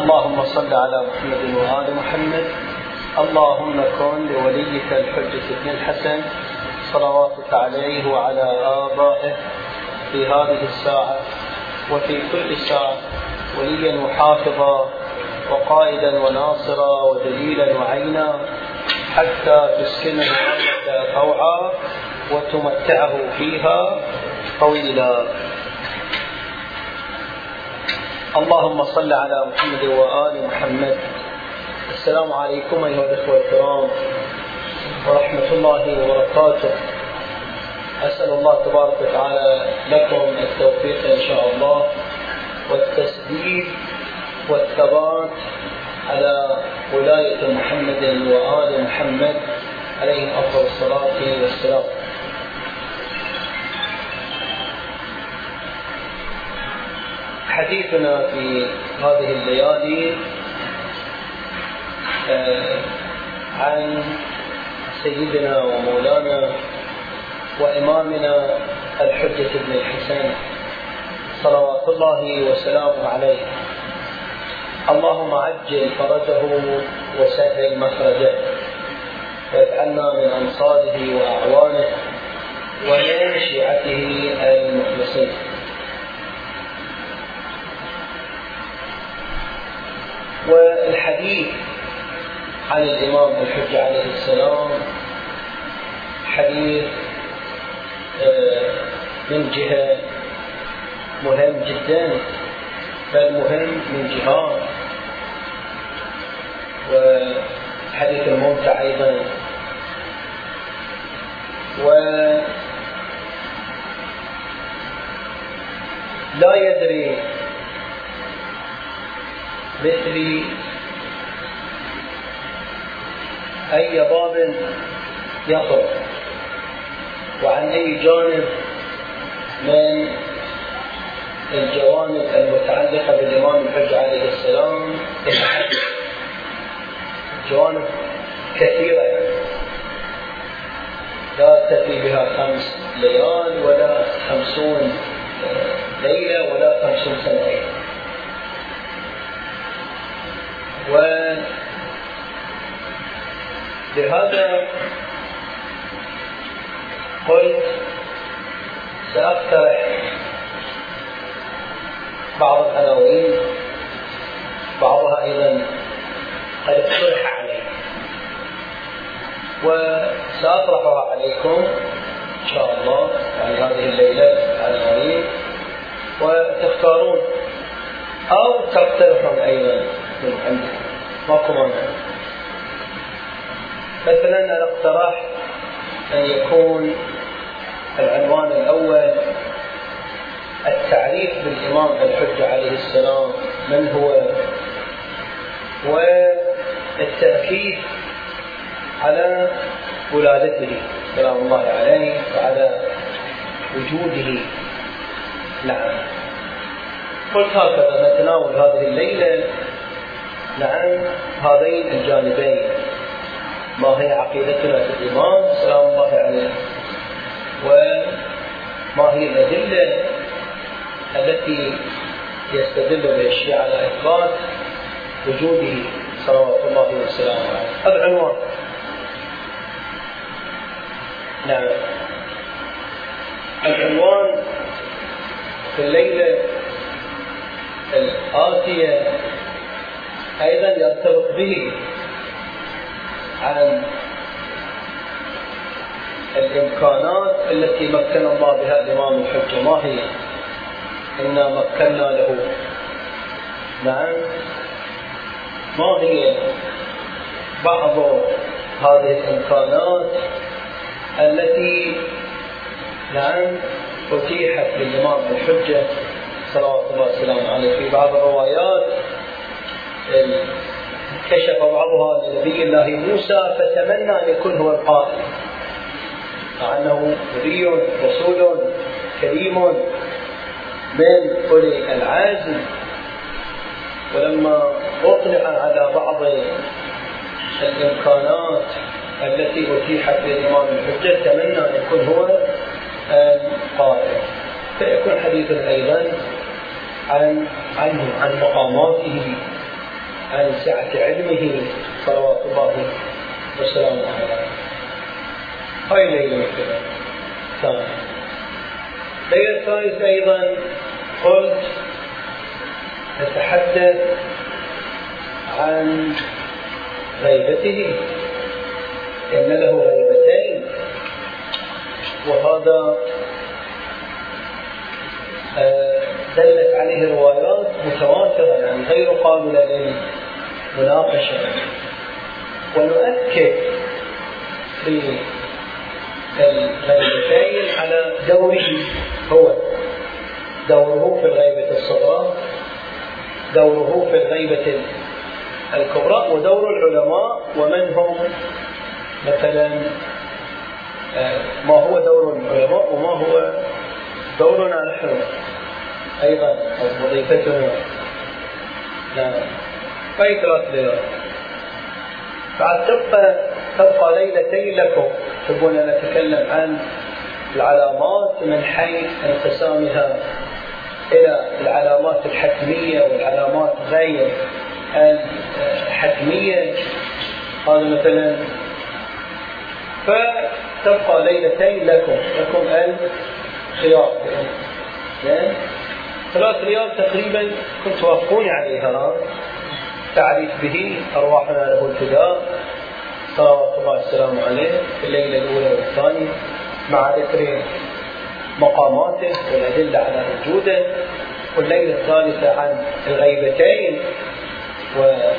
اللهم صل على محمد وآل محمد. اللهم كن لوليك الحجة بن الحسن صلواتك عليه وعلى آبائه في هذه الساعة وفي كل ساعة وليا وحافظا وقائدا وناصرا ودليلا وعينا حتى تسكنه طوعا وتمتعه فيها طويلا. اللهم صل على محمد وآل محمد. السلام عليكم أيها الإخوة الكرام ورحمة الله وبركاته. أسأل الله تبارك وتعالى لكم التوفيق إن شاء الله والتسديد والثبات على ولاية محمد وآل محمد عليهم أفضل الصلاة والسلام. حديثنا في هذه الليالي آه، عن سيدنا ومولانا وإمامنا الحجة بن الحسين صلوات الله وسلامه عليه. اللهم عجل فرجه وسهل مخرجه. واجعلنا من أنصاره وأعوانه ومن شيعته المخلصين. والحديث عن الإمام الحجة عليه السلام حديث آه، من جهة مهم جدا بل مهم من جهات وحديث ممتع أيضا. و لا يدري مثلي أي باب يخرج وعن أي جانب من الجوانب المتعلقة بالإمام الحج عليه السلام؟ جوانب كثيرة. يعني لا تفي بها خمس ليال ولا خمسون ليلة ولا خمسون سنة. ولهذا قلت سأقترح بعض العناوين بعضها أيضا قد اقترح علي. وسأطرحها عليكم إن شاء الله يعني هذه الليلة العناوين وتختارون أو تقترحون أيضا من عندكم مانع مثلا أنا اقترحت أن يكون العنوان الأول التعريف بالإمام الحجة عليه السلام من هو؟ والتأكيد على ولادته سلام الله عليه وعلى وجوده. نعم. قلت هكذا نتناول هذه الليلة نعم هذين الجانبين. ما هي عقيدتنا في الإمام سلام الله عليه. وما هي الأدلة التي يستدل بها الشيعة على إثبات وجوده صلوات الله وسلامه عليه؟ هذا عنوان نعم. العنوان في الليلة الآتية أيضا يرتبط به عن الإمكانات التي مكن الله بها الإمام الحجة ما هي؟ إنا مكنا له نعم ما هي بعض هذه الإمكانات التي نعم أتيحت للإمام الحجة صلوات الله وسلامه عليه في بعض الروايات كشف بعضها لنبي الله موسى فتمنى أن يكون هو القائل. مع انه نبي رسول كريم من اولي العزم ولما اطلع على بعض الإمكانات التي أتيحت للإمام الحجة تمنى أن يكون هو القائل. فيكون حديثا أيضا عن عنه عن مقاماته. عن سعة علمه صلوات الله وسلامه عليه. هاي ليلة ثانية ليلة الثالثة أيضا قلت نتحدث عن غيبته. إن له غيبتين. وهذا دلت عليه روايات متواترة يعني غير قابلة للمناقشة ونؤكد في الغيبتين على دوره هو. دوره في الغيبة الصغرى دوره في الغيبة الكبرى ودور العلماء ومن هم مثلا آه، ما هو دور العلماء وما هو دورنا نحن أيضا أو وظيفتنا. نعم فهي ثلاث بعد تبقى تبقى ليلتين لكم. تبون نتكلم عن العلامات من حيث انقسامها إلى العلامات الحتمية والعلامات غير الحتمية. هذا مثلا. فتبقى ليلتين لكم. لكم الخيار زين ثلاث ريال تقريبا كنت توافقوني عليها. تعريف به أرواحنا له الفداء. صلوات الله والسلام عليه. في الليلة الأولى والثانية مع ذكر مقاماته والأدلة على وجوده. والليلة الثالثة عن الغيبتين. وما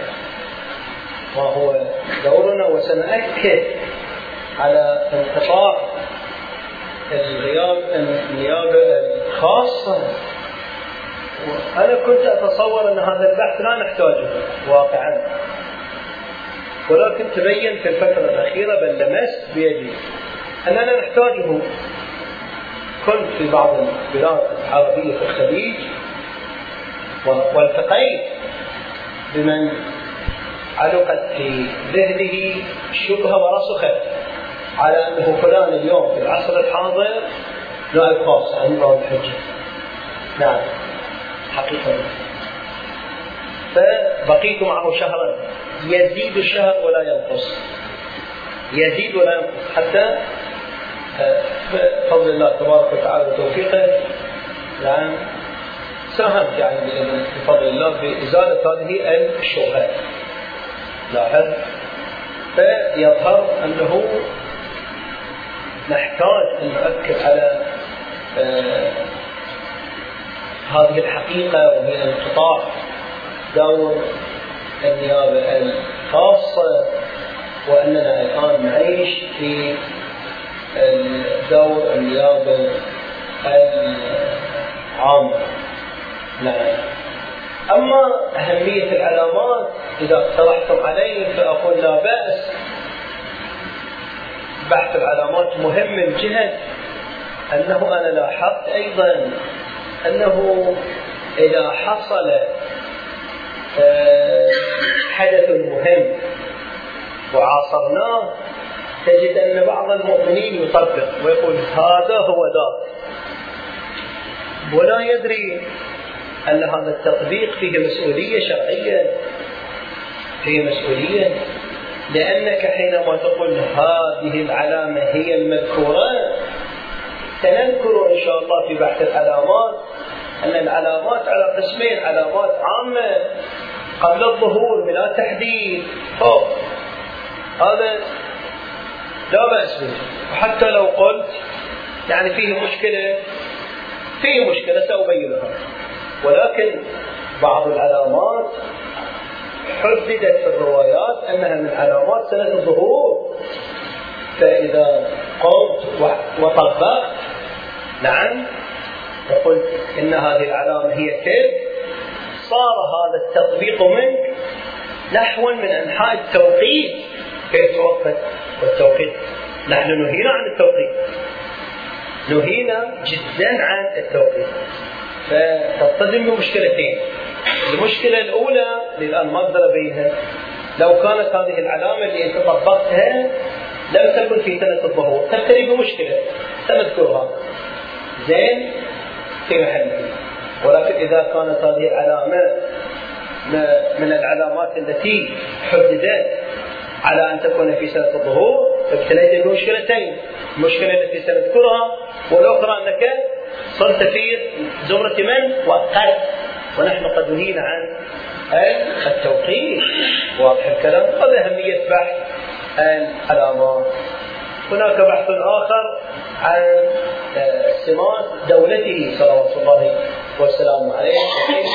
هو دورنا. وسنأكد على انقطاع النيابة الخاصة أنا كنت أتصور أن هذا البحث لا نحتاجه واقعا. ولكن تبين في الفترة الأخيرة بل لمست بيدي أننا نحتاجه. كنت في بعض البلاد العربية في الخليج والتقيت بمن علقت في ذهنه شبهة ورسخت على أنه فلان اليوم في العصر الحاضر نائب خاص عن الله الحجة. نعم. حقيقة. فبقيت معه شهرا. يزيد الشهر ولا ينقص. يزيد ولا ينقص. حتى بفضل الله تبارك وتعالى وتوفيقه يعني ساهمت يعني بفضل الله في إزالة هذه الشبهات. لاحظ. فيظهر أنه نحتاج أن نؤكد على آه هذه الحقيقة وهي انقطاع دور النيابة الخاصة وأننا الآن نعيش في دور النيابة العامة نعم. أما أهمية العلامات إذا اقترحتم علي فأقول لا بأس بحث العلامات مهم من جهة أنه أنا لاحظت أيضا أنه إذا حصل آه، حدث مهم وعاصرناه تجد أن بعض المؤمنين يطبق ويقول هذا هو ذاك ولا يدري أن هذا التطبيق فيه مسؤولية شرعية. فيه مسؤولية لأنك حينما تقول هذه العلامة هي المذكورة سنذكر إن شاء الله في بحث العلامات أن العلامات على قسمين علامات عامة قبل الظهور بلا تحديد. فوق هذا لا بأس به. وحتى لو قلت يعني فيه مشكلة فيه مشكلة سأبينها. ولكن بعض العلامات حددت في الروايات أنها من علامات سنة الظهور فإذا قمت وطبقت نعم وقلت إن هذه العلامة هي تلك صار هذا التطبيق منك نحو من أنحاء التوقيت. كيف توقت والتوقيت نحن نهينا عن التوقيت. نهينا جدا عن التوقيت. فتصطدم بمشكلتين. المشكلة الأولى ما أقدر أبينها لو كانت هذه العلامة اللي أنت طبقتها لم تكن في سنة الظهور. تبتلي بمشكلة سنذكرها. زين؟ في محلها ولكن إذا كانت هذه العلامة من العلامات التي حددت على أن تكون في سنة الظهور ابتليت بمشكلتين المشكلة التي سنذكرها والأخرى أنك صرت في زمرة من؟ وقت ونحن قد نهينا عن التوقيت واضح الكلام. هذا أهمية بحث العلامات هناك بحث آخر عن سمات دولته صلوات الله وسلامه عليه. وكيف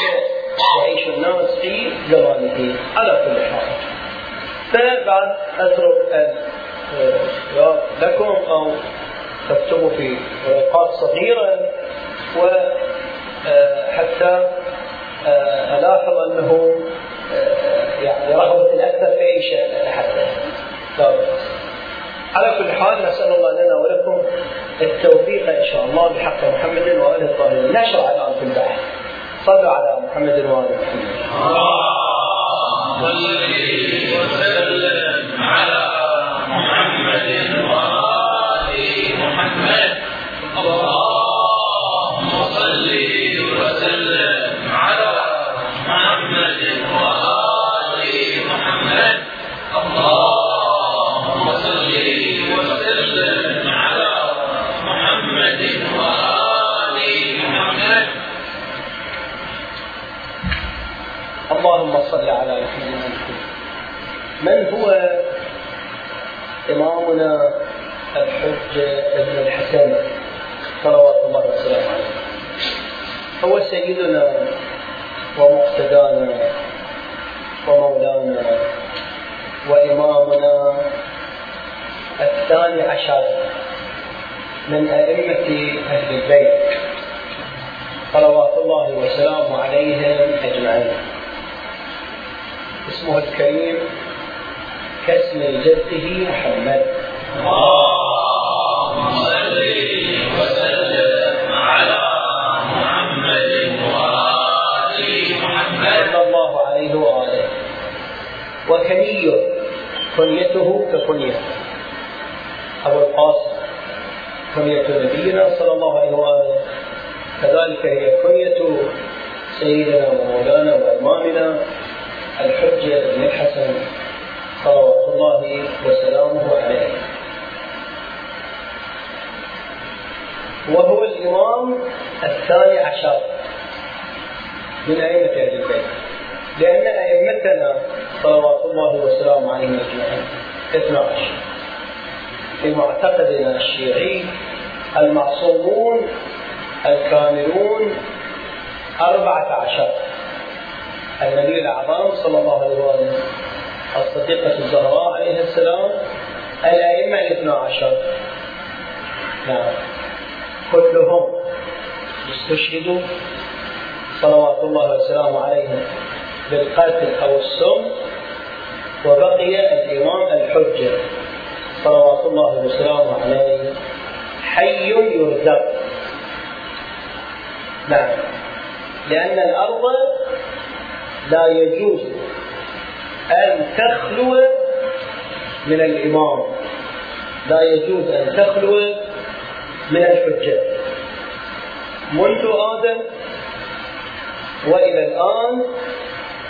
يعيش الناس في زمانه. على كل حال. فبعد أترك لكم أو تكتبوا في ورقات صغيرة وحتى ألاحظ أنه يعني رغبة الأكثر في أي شيء نتحدث لا على كل حال نسأل الله لنا ولكم التوفيق إن شاء الله بحق محمد واله الطاهرين. نشرع الان في البحث صلوا على محمد واله محمد. صل وسلم على محمد وآل محمد. اللهم صل وسلم على محمد وآل محمد. اللهم صل وسلم على محمد وآل محمد. اللهم صل على محمد. من هو إمامنا الحجة ابن الحسن صلوات الله وسلامه عليه. هو سيدنا ومقتدانا ومولانا وإمامنا الثاني عشر من أئمة أهل البيت. صلوات الله وسلامه عليهم أجمعين. اسمه الكريم كاسم جده محمد. وكني كنيته ككنية. أبو القاسم كنية نبينا صلى الله عليه وآله. كذلك هي كنية سيدنا ومولانا وإمامنا الحجة بن الحسن صلوات الله وسلامه عليه. وهو الإمام الثاني عشر. من أئمة أهل البيت. لأن أئمتنا صلوات الله وسلامه عليهم أجمعين. 12 في معتقدنا الشيعي المعصومون الكاملون أربعة عشر. النبي الأعظم صلى الله عليه وآله الصديقة الزهراء عليه السلام الأئمة الاثنا عشر. نعم. كلهم استشهدوا صلوات الله وسلامه عليهم بالقتل أو السم وبقي الإمام الحجة صلوات الله وسلامه عليه حي يرزق. نعم. لأن الأرض لا يجوز أن تخلو من الإمام. لا يجوز أن تخلو من الحجة. منذ آدم وإلى الآن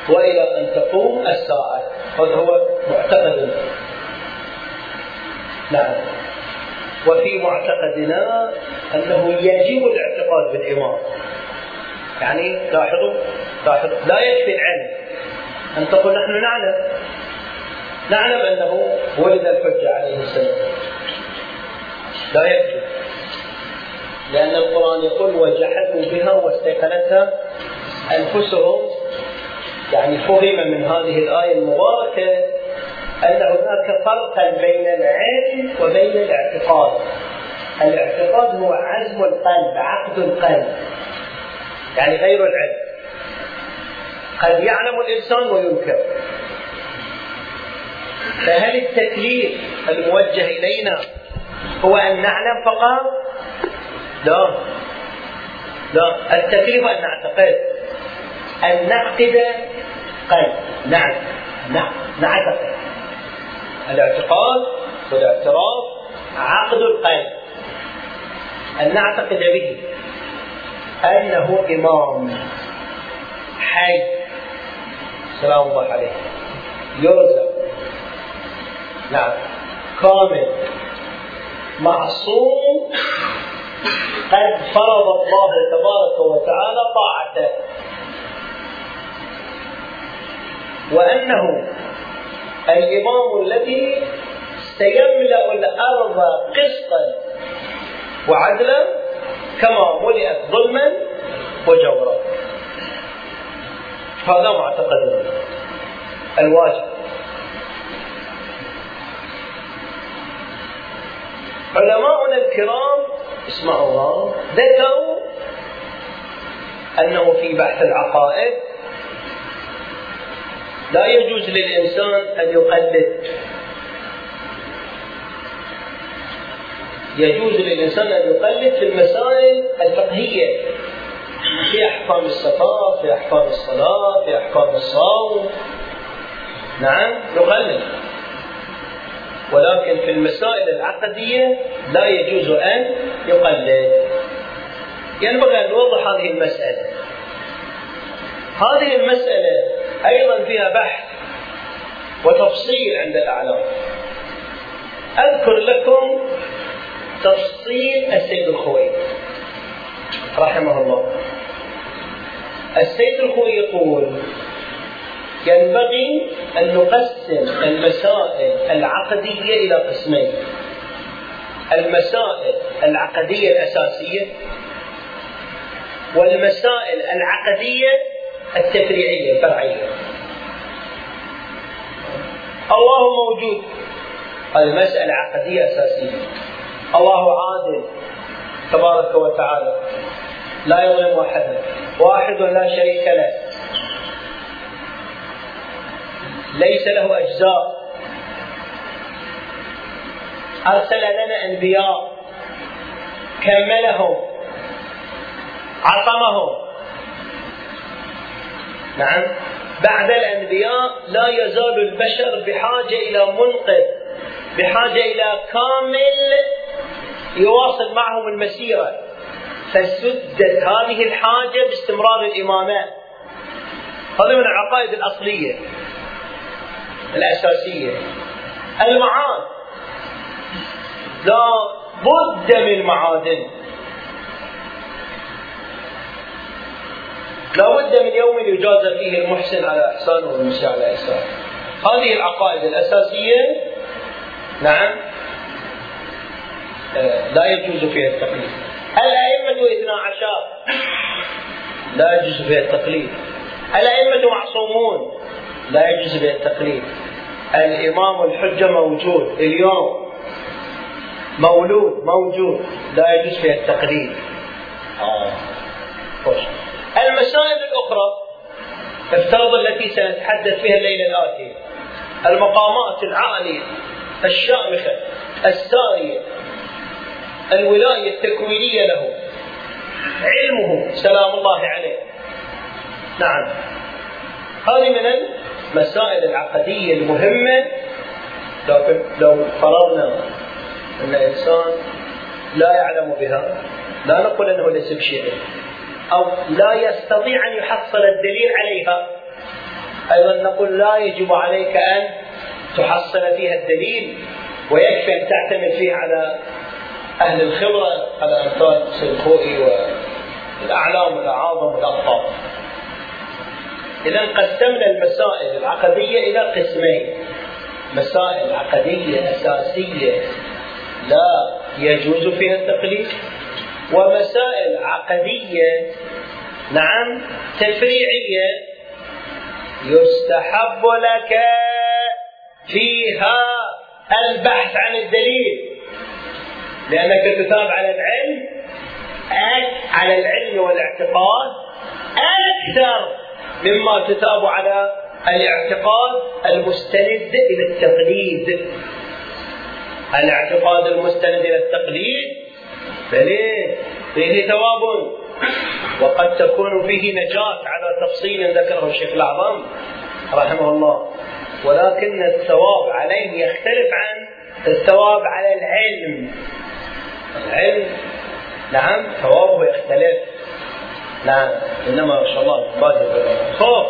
وإلى أن تقوم الساعة. هذا هو معتقدنا نعم. وفي معتقدنا أنه يجب الاعتقاد بالإمام يعني لاحظوا؟ لاحظوا؟ لا يكفي العلم. أن تقول نحن نعلم. نعلم أنه ولد الحجة عليه السلام. لا يكفي. لأن القرآن يقول وجحدوا بها واستيقنتها أنفسهم يعني فهم من هذه الآية المباركة أن هناك فرقا بين العلم وبين الاعتقاد. الاعتقاد هو عزم القلب عقد القلب يعني غير العلم. قد يعلم الإنسان وينكر. فهل التكليف الموجه إلينا هو أن نعلم فقط؟ لا. لا. التكليف أن نعتقد. أن نعقد. قلب نعم نعتقد الاعتقاد والاعتراف عقد. القلب أن نعتقد به أنه إمام حي. سلام الله عليه. يرزق. نعم كامل. معصوم. قد فرض الله تبارك وتعالى طاعته. وأنه الإمام الذي سيملأ الأرض قسطا وعدلا كما ملئت ظلما وجورا. هذا معتقد الواجب. علماؤنا الكرام اسمعوا ذكروا أنه في بحث العقائد لا يجوز للإنسان أن يقلد. يجوز للإنسان أن يقلد في المسائل الفقهية في أحكام الصفات في أحكام الصلاة في أحكام الصوم. نعم يقلد. ولكن في المسائل العقدية لا يجوز أن يقلد. ينبغي أن نوضح هذه المسألة. هذه المسألة أيضا فيها بحث وتفصيل عند الأعلام. أذكر لكم تفصيل السيد الخوي رحمه الله. السيد الخوي يقول ينبغي أن نقسم المسائل العقدية إلى قسمين المسائل العقدية الأساسية والمسائل العقدية التفريعية الفرعية الله موجود. هذه مسألة عقدية أساسية. الله عادل تبارك وتعالى. لا يظلم احدا واحد لا شريك له. ليس له أجزاء. أرسل لنا أنبياء. كملهم. عصمهم. نعم. بعد الأنبياء لا يزال البشر بحاجة إلى منقذ بحاجة إلى كامل يواصل معهم المسيرة. فسدت هذه الحاجة باستمرار الامامه هذا من العقائد الأصلية الأساسية. المعاد. لا بد من معادن لا بد من يوم يجازى فيه المحسن على إحسانه والمسيء على إحسانه. هذه العقائد الأساسية نعم لا يجوز فيها التقليد. الأئمة اثنا عشر لا يجوز فيها التقليد. الأئمة معصومون لا يجوز فيها التقليد. الإمام الحجة موجود اليوم مولود موجود لا يجوز فيها التقليد. آه. المسائل الأخرى افترض التي سنتحدث فيها الليلة الآتية المقامات العالية الشامخة السارية الولاية التكوينية له. علمه سلام الله عليه. نعم. هذه من المسائل العقدية المهمة. لكن لو فرضنا أن إنسان لا يعلم بها لا نقول أنه ليس بشيء. أو لا يستطيع أن يحصل الدليل عليها. أيضا نقول لا يجب عليك أن تحصل فيها الدليل ويكفي أن تعتمد فيها على أهل الخبرة على أمثال سيد خوئي والأعلام والأعاظم والأقطاب إذا قسمنا المسائل العقدية إلى قسمين. مسائل عقدية أساسية لا يجوز فيها التقليد. ومسائل عقدية نعم تفريعية يستحب لك فيها البحث عن الدليل. لأنك تثاب على العلم على العلم والاعتقاد أكثر مما تثاب على الاعتقاد المستند إلى التقليد. الاعتقاد المستند إلى التقليد فليه فيه ثواب. وقد تكون فيه نجاة على تفصيل ذكره الشيخ الأعظم رحمه الله. ولكن الثواب عليه يختلف عن الثواب على العلم. العلم نعم ثوابه يختلف. نعم إنما ما شاء الله بادر خوف.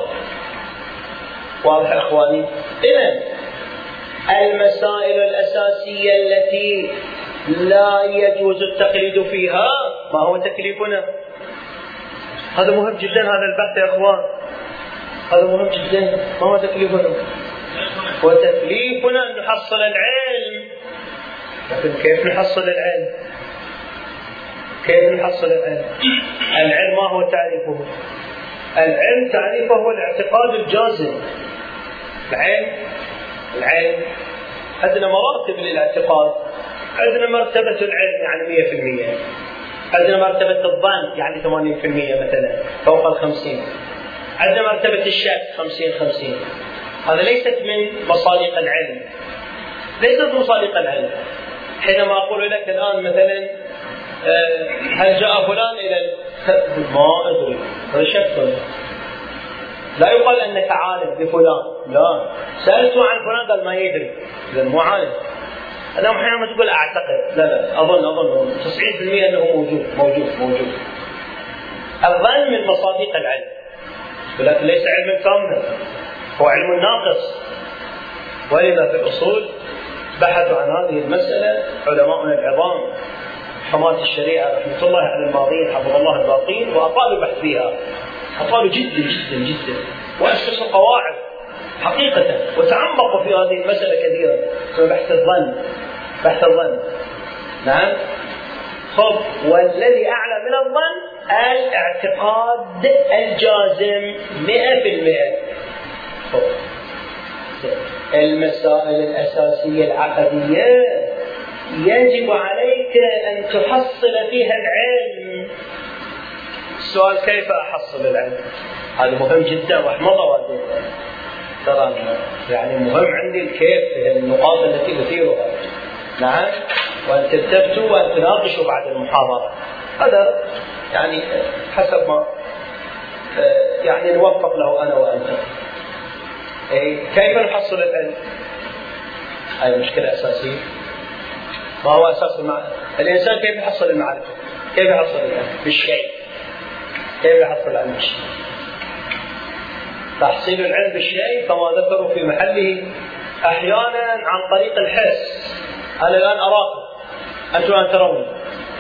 واضح إخواني؟ اذا المسائل الأساسية التي لا يجوز التقليد فيها ما هو تكليفنا؟ هذا مهم جدا هذا البحث يا إخوان هذا مهم جدا ما هو تكليفنا؟ وتكليفنا أن نحصل العلم لكن كيف نحصل العلم؟ كيف نحصل العلم؟ العلم ما هو تعريفه؟ العلم تعريفه هو الاعتقاد الجازم العلم العلم عندنا مراتب للاعتقاد عندنا مرتبة العلم يعني 100% عندنا مرتبة الظن يعني 80% مثلا فوق ال 50 عندنا مرتبة الشك 50 50 هذا ليست من مصادق العلم. ليست مصادق العلم. حينما أقول لك الآن مثلا آه، هل جاء فلان إلى ما أدري هذا شك. لا يقال أنك عالم بفلان. لا. سالته عن فلان قال ما يدري. اذا مو عالم. أنا أحيانا تقول أعتقد. لا لا أظن أظن 90% أنه موجود موجود موجود. الظن من مصادق العلم. ولكن ليس علما كاملا هو علم ناقص. ولذا في الأصول بحثوا عن هذه المسألة علماؤنا العظام حماة الشريعة رحمة الله على الماضين حفظ الله الباقين وأطالوا البحث فيها. أطالوا جدا جدا جدا. وأسسوا قواعد. حقيقة. وتعمقوا في هذه المسألة كثيرا. في بحث الظن. بحث الظن. نعم. خب والذي أعلى من الظن؟ الاعتقاد الجازم. مئة في المئة. المسائل الأساسية العقدية. يجب عليك أن تحصل فيها العلم. السؤال كيف أحصل العلم؟ هذا مهم جدا واحمضه واديه ترى يعني مهم عندي الكيف النقاط التي أثيرها نعم وأن تثبتوا وأن تناقشوا بعد المحاضرة هذا يعني حسب ما يعني نوفق له أنا وأنت إيه كيف نحصل العلم؟ هذه مشكلة أساسية ما هو أساس المعرفه؟ الإنسان كيف يحصل المعرفة؟ كيف يحصل العلم؟ بالشيء كيف يحصل العلم؟ تحصيل العلم بالشيء كما ذكروا في محله أحيانا عن طريق الحس أنا الآن اراكم أنتم الآن ترون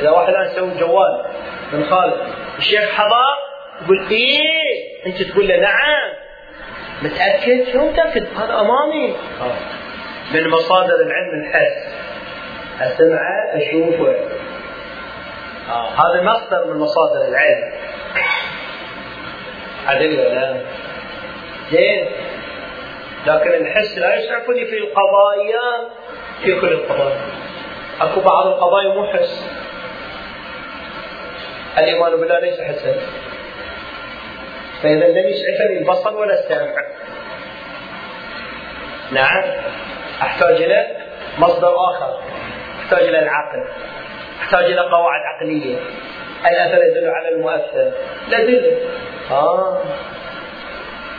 إذا واحد الآن يسوي جوال من خالد الشيخ حضر يقول إيه؟ أنت تقول له نعم. متأكد؟ شو متأكد؟ هذا أمامي. من مصادر العلم الحس أسمعه أشوفه. آه. هذا مصدر من مصادر العلم. عدل ولا؟ زين. لكن الحس لا يسعفني في القضايا في كل القضايا أكو بعض القضايا مو حس. الإيمان بالله ليس حسا. فإذا لم يسعفني البصر ولا السمع. نعم. أحتاج إلى مصدر آخر. أحتاج إلى العقل. أحتاج إلى قواعد عقلية. الاثر يدل على المؤثر؟ لا دل آه.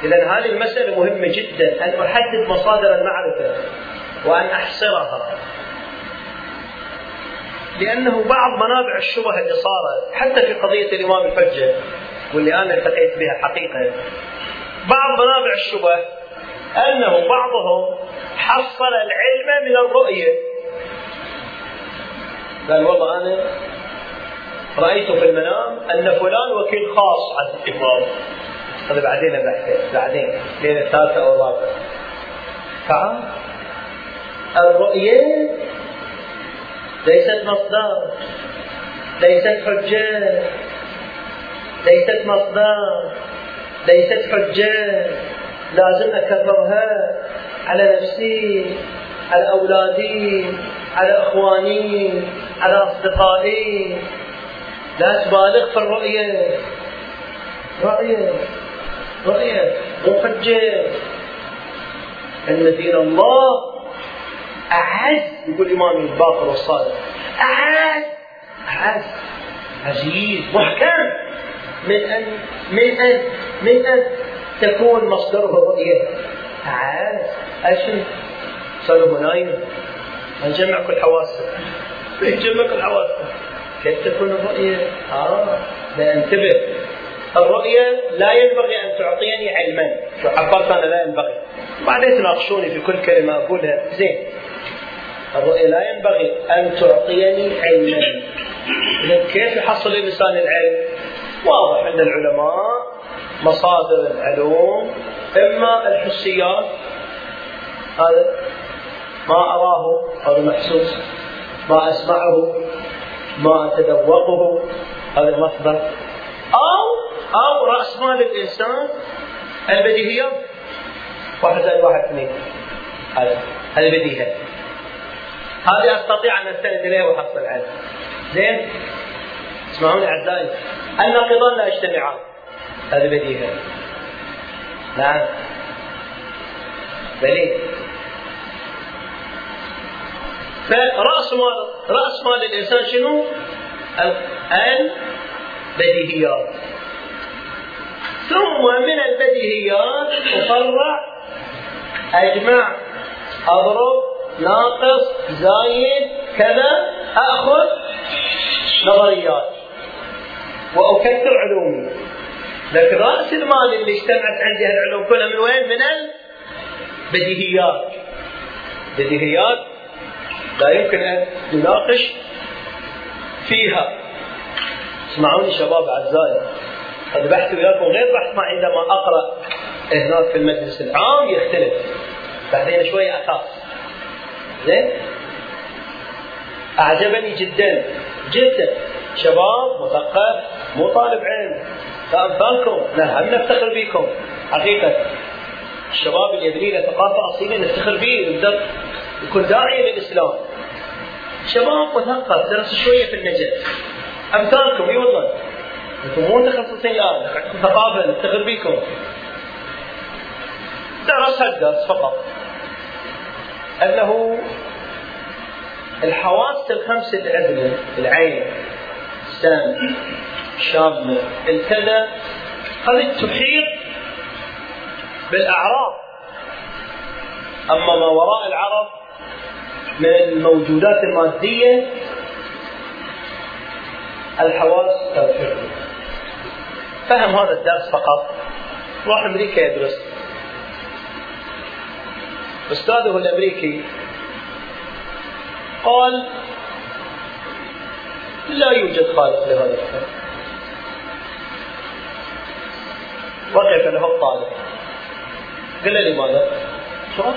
إذا هذه المسألة مهمة جدا أن أحدد مصادر المعرفة وأن أحصرها. لأنه بعض منابع الشبهه اللي صارت حتى في قضية الإمام الحجة واللي أنا التقيت بها حقيقة بعض منابع الشبه أنه بعضهم حصل العلم من الرؤية. قال والله أنا رأيت في المنام أن فلان وكيل خاص عن الامام هذا بعدين بحثه بعدين. ليله الثالثة أو الرابعة. تعال الرؤية ليست مصدر ليست حجة. ليست مصدر ليست حجة. لازم أكررها على نفسي على أولادي على إخواني على أصدقائي. لا تبالغ في الرؤية. رؤية. رؤيه مو حجه ان دين الله أعز يقول الامام الباقر والصادق أعز أعز. عزيز محكم. من أن من أن من أن تكون مصدره الرؤيه أعز. اشد صار نايم. نجمع كل حواسه؟ نجمع كل حواسه. كيف تكون الرؤية؟ آه لا انتبه. الرؤية لا ينبغي أن تعطيني علما. عبرت أنا لا ينبغي. بعدين تناقشوني في كل كلمة أقولها. زين. الرؤية لا ينبغي أن تعطيني علما. كيف يحصل الإنسان العلم؟ واضح أن العلماء مصادر العلوم إما الحسيات. هذا ما أراه هذا محسوس. ما أسمعه. ما أتذوقه. هذا مصدر. أو أو رأس مال الإنسان البديهيات واحد زائد واحد اثنين. هذا بديهة. هذه أستطيع أن أستند إليها وأحصل عنها زين؟ اسمعوني أعزائي. الناقضان لا يجتمعان. هذه بديهة. نعم. بلي فرأس مال رأس مال الإنسان شنو؟ البديهيات. ثم من البديهيات أفرع أجمع أضرب ناقص زايد كذا أخذ نظريات. وأكثر علومي لكن رأس المال اللي اجتمعت عندي هالعلوم كلها من وين؟ من البديهيات. بديهيات لا يمكن أن نناقش فيها. اسمعوني شباب أعزائي قد بحث وياكم غير بحث ما عندما أقرأ هناك في المجلس العام يختلف. بعدين شوية أخاف. زين؟ أعجبني جدا. جدا. شباب مثقف مو طالب علم. كأمثالكم نعم نفتخر بكم؟ حقيقة. الشباب اللي يبني له ثقافة أصيلة نفتخر به يقدر يكون داعية للإسلام. شباب مثقف درس شوية في النجف أمثالكم أي والله. أنتم مو متخصصين الآن عندكم ثقافة نفتخر بكم. درس هالدرس فقط. أنه الحواس الخمس العدلة العين السام الشامة الكذا هذه تحيط بالأعراض. أما ما وراء العرض من الموجودات المادية الحواس تنفذ فهم هذا الدرس فقط. راح أمريكا يدرس. أستاذه الأمريكي قال لا يوجد خالق لهذا الكون وقف له الطالب. قال له لماذا؟ سؤال؟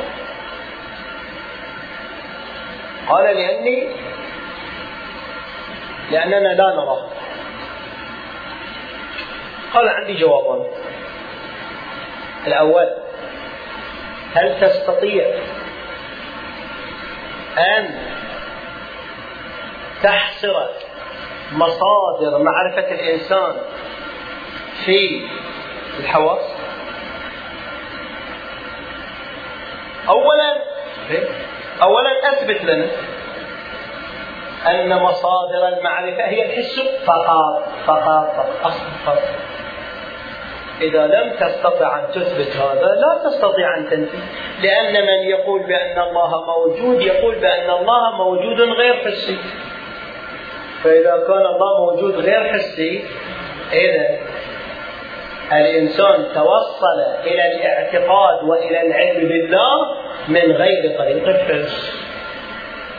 قال لأني لأننا لا نراه قال عندي جوابان. الأول هل تستطيع أن تحصر مصادر معرفة الإنسان في الحواس؟ أولا أولا أثبت لنا أن مصادر المعرفة؟ هي الحس. فقط فقط فقط إذا لم تستطع أن تثبت هذا لا تستطيع أن تنفي. لأن من يقول بأن الله موجود يقول بأن الله موجود غير حسي. فإذا كان الله موجود غير حسي إذا الإنسان توصل إلى الاعتقاد وإلى العلم بالله من غير طريق الحس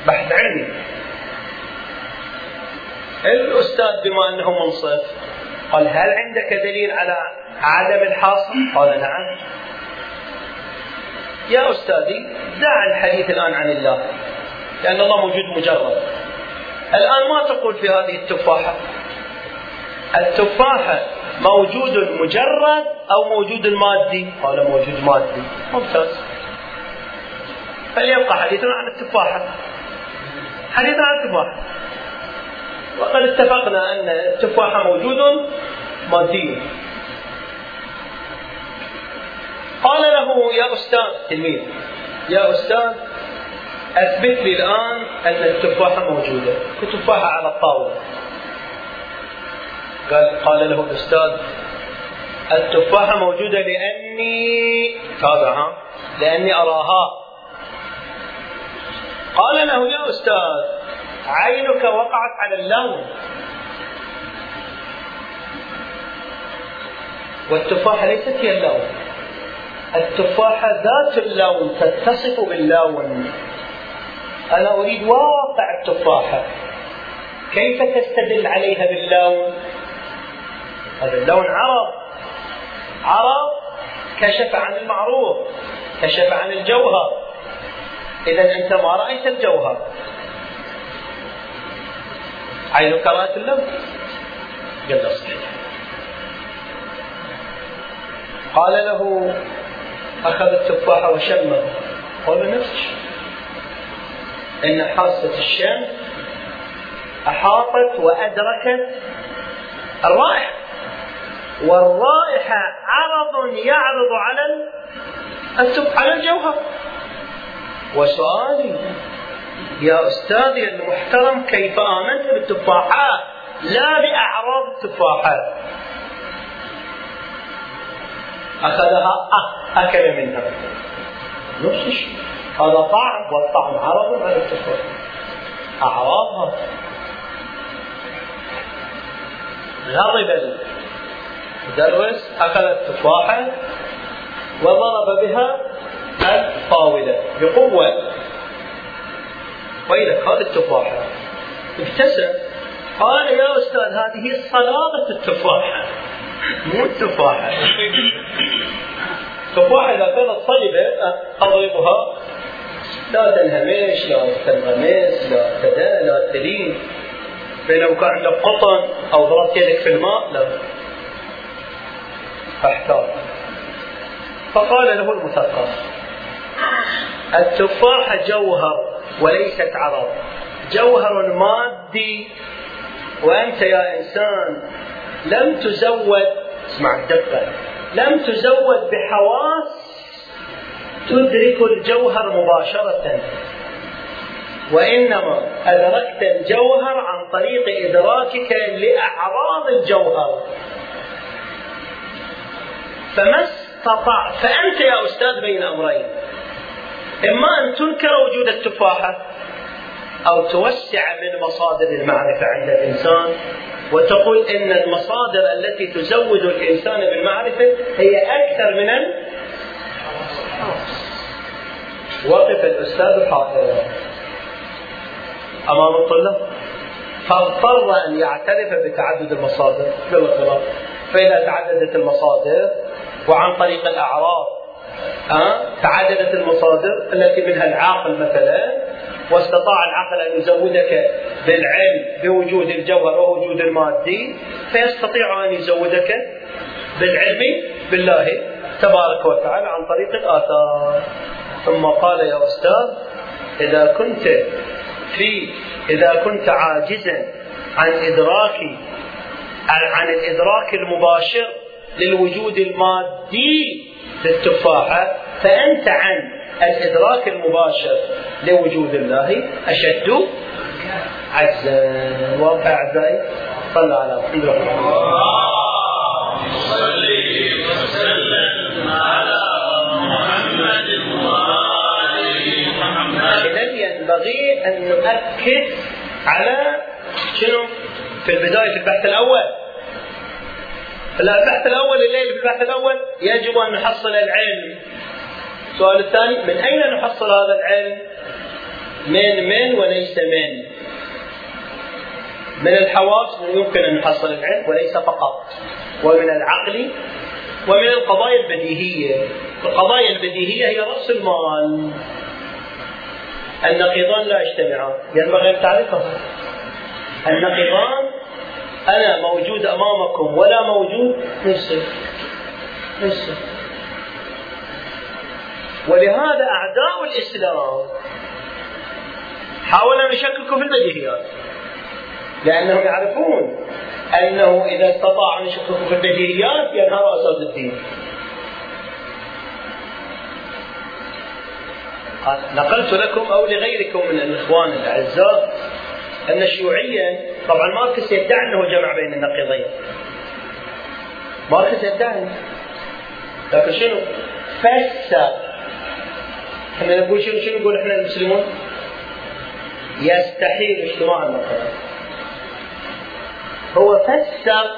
بحث علمي. الأستاذ بما أنه منصف. قال هل عندك دليل على عدم الحاصل؟ قال نعم. يا أستاذي دع الحديث الآن عن الله لأن الله موجود مجرد. الآن ما تقول في هذه التفاحة. التفاحة موجود مجرد أو موجود مادي؟ قال موجود مادي. ممتاز. فليبقى حديثنا عن التفاحة. حديثنا عن التفاحة. وقد اتفقنا أن التفاحة موجود مادي. قال له يا أستاذ تلميذ يا أستاذ أثبت لي الآن أن التفاحة موجودة. التفاحة على الطاولة. قال قال له الأستاذ التفاحة موجودة لأني تابع ها لأني أراها. قال له يا أستاذ عينك وقعت على اللون. والتفاحة ليست هي اللون. التفاحة ذات اللون تتصف باللون. أنا أريد واقع التفاحة. كيف تستدل عليها باللون؟ هذا اللون عرض عرض كشف عن المعروف كشف عن الجوهر. إذا أنت ما رأيت الجوهر. عينك رأت اللون قال صحيح قال له أخذ التفاحة وشمه قال نفس الشيء إن حاسة الشم أحاطت وأدركت الرائحة والرائحة عرض يعرض على على الجوهر وسؤالي يا أستاذي المحترم كيف آمنت بالتفاحات؟ لا بأعراض التفاحات. أخذها أه أكل منها. نفس الشيء. هذا طعم والطعم عرض على التفاح أعراضها. غضب المدرس أخذ التفاحة وضرب بها الطاولة بقوة. ويلك هذه التفاحة. ابتسم. قال يا أستاذ هذه صلابة التفاحة مو التفاحة. التفاحة إذا كانت صلبة أضربها لا تنهمش لا تنغمس لا تدا لا تلين. بينما كان عندك قطن أو ضربت يدك في الماء لا. فاحتار فقال له المثقف التفاحة جوهر وليست عرض. جوهر مادي وأنت يا إنسان لم تزود اسمع الدقة لم تزود بحواس تدرك الجوهر مباشرة. وإنما أدركت الجوهر عن طريق إدراكك لأعراض الجوهر. فما استطعت فأنت يا أستاذ بين أمرين. إما أن تنكر وجود التفاحة أو توسع من مصادر المعرفة عند الإنسان وتقول إن المصادر التي تزود الإنسان بالمعرفة هي أكثر من وقف الأستاذ حائرا أمام الطلاب. فاضطر أن يعترف بتعدد المصادر. بالغلط فإذا تعددت المصادر وعن طريق الأعراض تعددت المصادر. التي منها العاقل مثلا واستطاع العقل أن يزودك بالعلم بوجود الجوهر ووجود المادي فيستطيع أن يزودك بالعلم بالله تبارك وتعالى عن طريق الآثار. ثم قال يا أستاذ إذا كنت في إذا كنت عاجزا عن إدراك عن الإدراك المباشر للوجود المادي للتفاحة فأنت عن الإدراك المباشر لوجود الله أشد عجزا. واضح أعزائي صلى على وآل محمد إذا ينبغي أن نؤكد على شنو؟ في البداية في البحث الأول. البحث الأول الليل في البحث الأول يجب أن نحصل العلم. السؤال الثاني من أين نحصل هذا العلم؟ من من وليس من؟ من الحواس يمكن أن نحصل العلم وليس فقط. ومن العقل ومن القضايا البديهية. القضايا البديهية هي رأس المال. النقيضان لا يجتمعان. ينبغي أن تعرفها النقيضان أنا موجود أمامكم ولا موجود نفسه. نفسه. ولهذا أعداء الإسلام حاولوا أن يشككوا في البديهيات لأنهم يعرفون أنه إذا استطاعوا أن يشككوا في البديهيات ينهار أساس الدين. نقلت لكم أو لغيركم من الإخوان الأعزاء أن شيوعيا طبعا ماركس يدعي أنه جمع بين النقيضين. ماركس يدعي لكن شنو؟ فسر. إحنا نقول شنو؟ شنو نقول إحنا المسلمون؟ يستحيل اجتماع النقيضين. هو فسر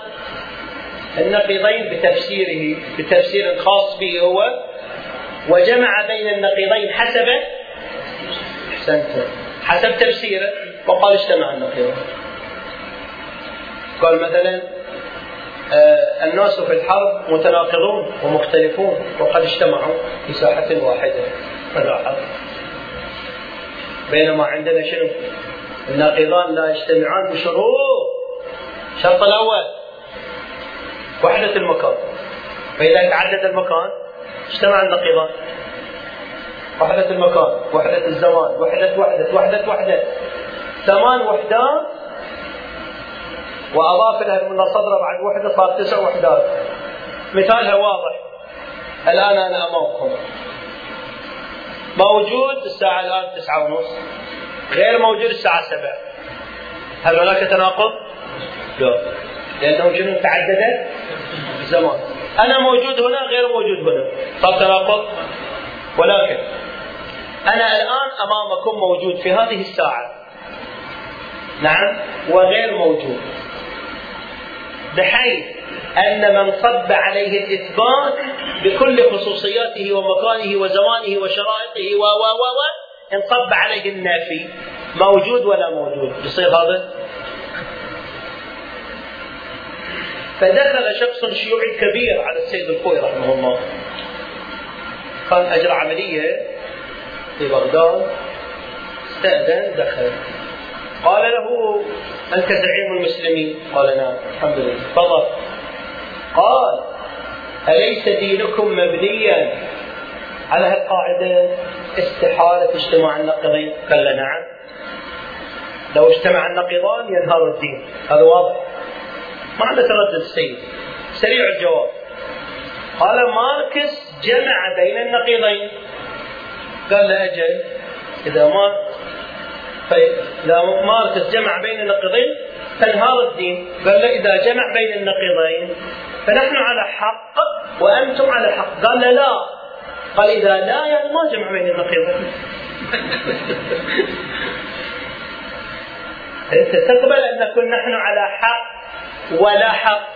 النقيضين بتفسيره بتفسير خاص به هو وجمع بين النقيضين حسب احسنت حسب تفسيره. وقال اجتمع النقيضين قال مثلا آه الناس في الحرب متناقضون ومختلفون وقد اجتمعوا في ساحة واحدة حرب بينما عندنا شنو؟ الناقضان لا يجتمعان بشروط. الشرط الأول وحدة المكان. فإذا تعدد المكان اجتمع النقيضان وحدة المكان وحدة الزمان وحدة وحدة وحدة وحدة. ثمان وحدات وأضاف لها من الصدر بعد وحدة صار تسع وحدات. مثالها واضح. الآن أنا أمامكم. موجود الساعة الآن تسعة ونص. غير موجود الساعة سبعة. هل هناك تناقض؟ لا. لأنه شنو تعدد الزمان أنا موجود هنا غير موجود هنا. صار تناقض؟ ولكن أنا الآن أمامكم موجود في هذه الساعة. نعم وغير موجود. بحيث أن من صب عليه الإثبات بكل خصوصياته ومكانه وزمانه وشرائطه و و و و انصب عليه النافي. موجود ولا موجود؟ يصير هذا؟ فدخل شخص شيوعي كبير على السيد الخوي رحمه الله. كان أجرى عملية في بغداد. استأذن دخل. قال له أنت زعيم المسلمين؟ قال نعم الحمد لله. تفضل. قال أليس دينكم مبنيا على هالقاعدة؟ استحالة اجتماع النقيضين قال نعم. لو اجتمع النقيضان ينهار الدين. هذا واضح. ما عنده تردد السيد سريع الجواب. قال ماركس جمع بين النقيضين. قال له أجل إذا ما فإذا ماركس جمع بين النقيضين فانهار الدين. قال له إذا جمع بين النقيضين فنحن على حق وأنتم على حق. قال له لا. قال إذا لا يعني ما جمع بين النقيضين. أنت تقبل أن نكون نحن على حق ولا حق؟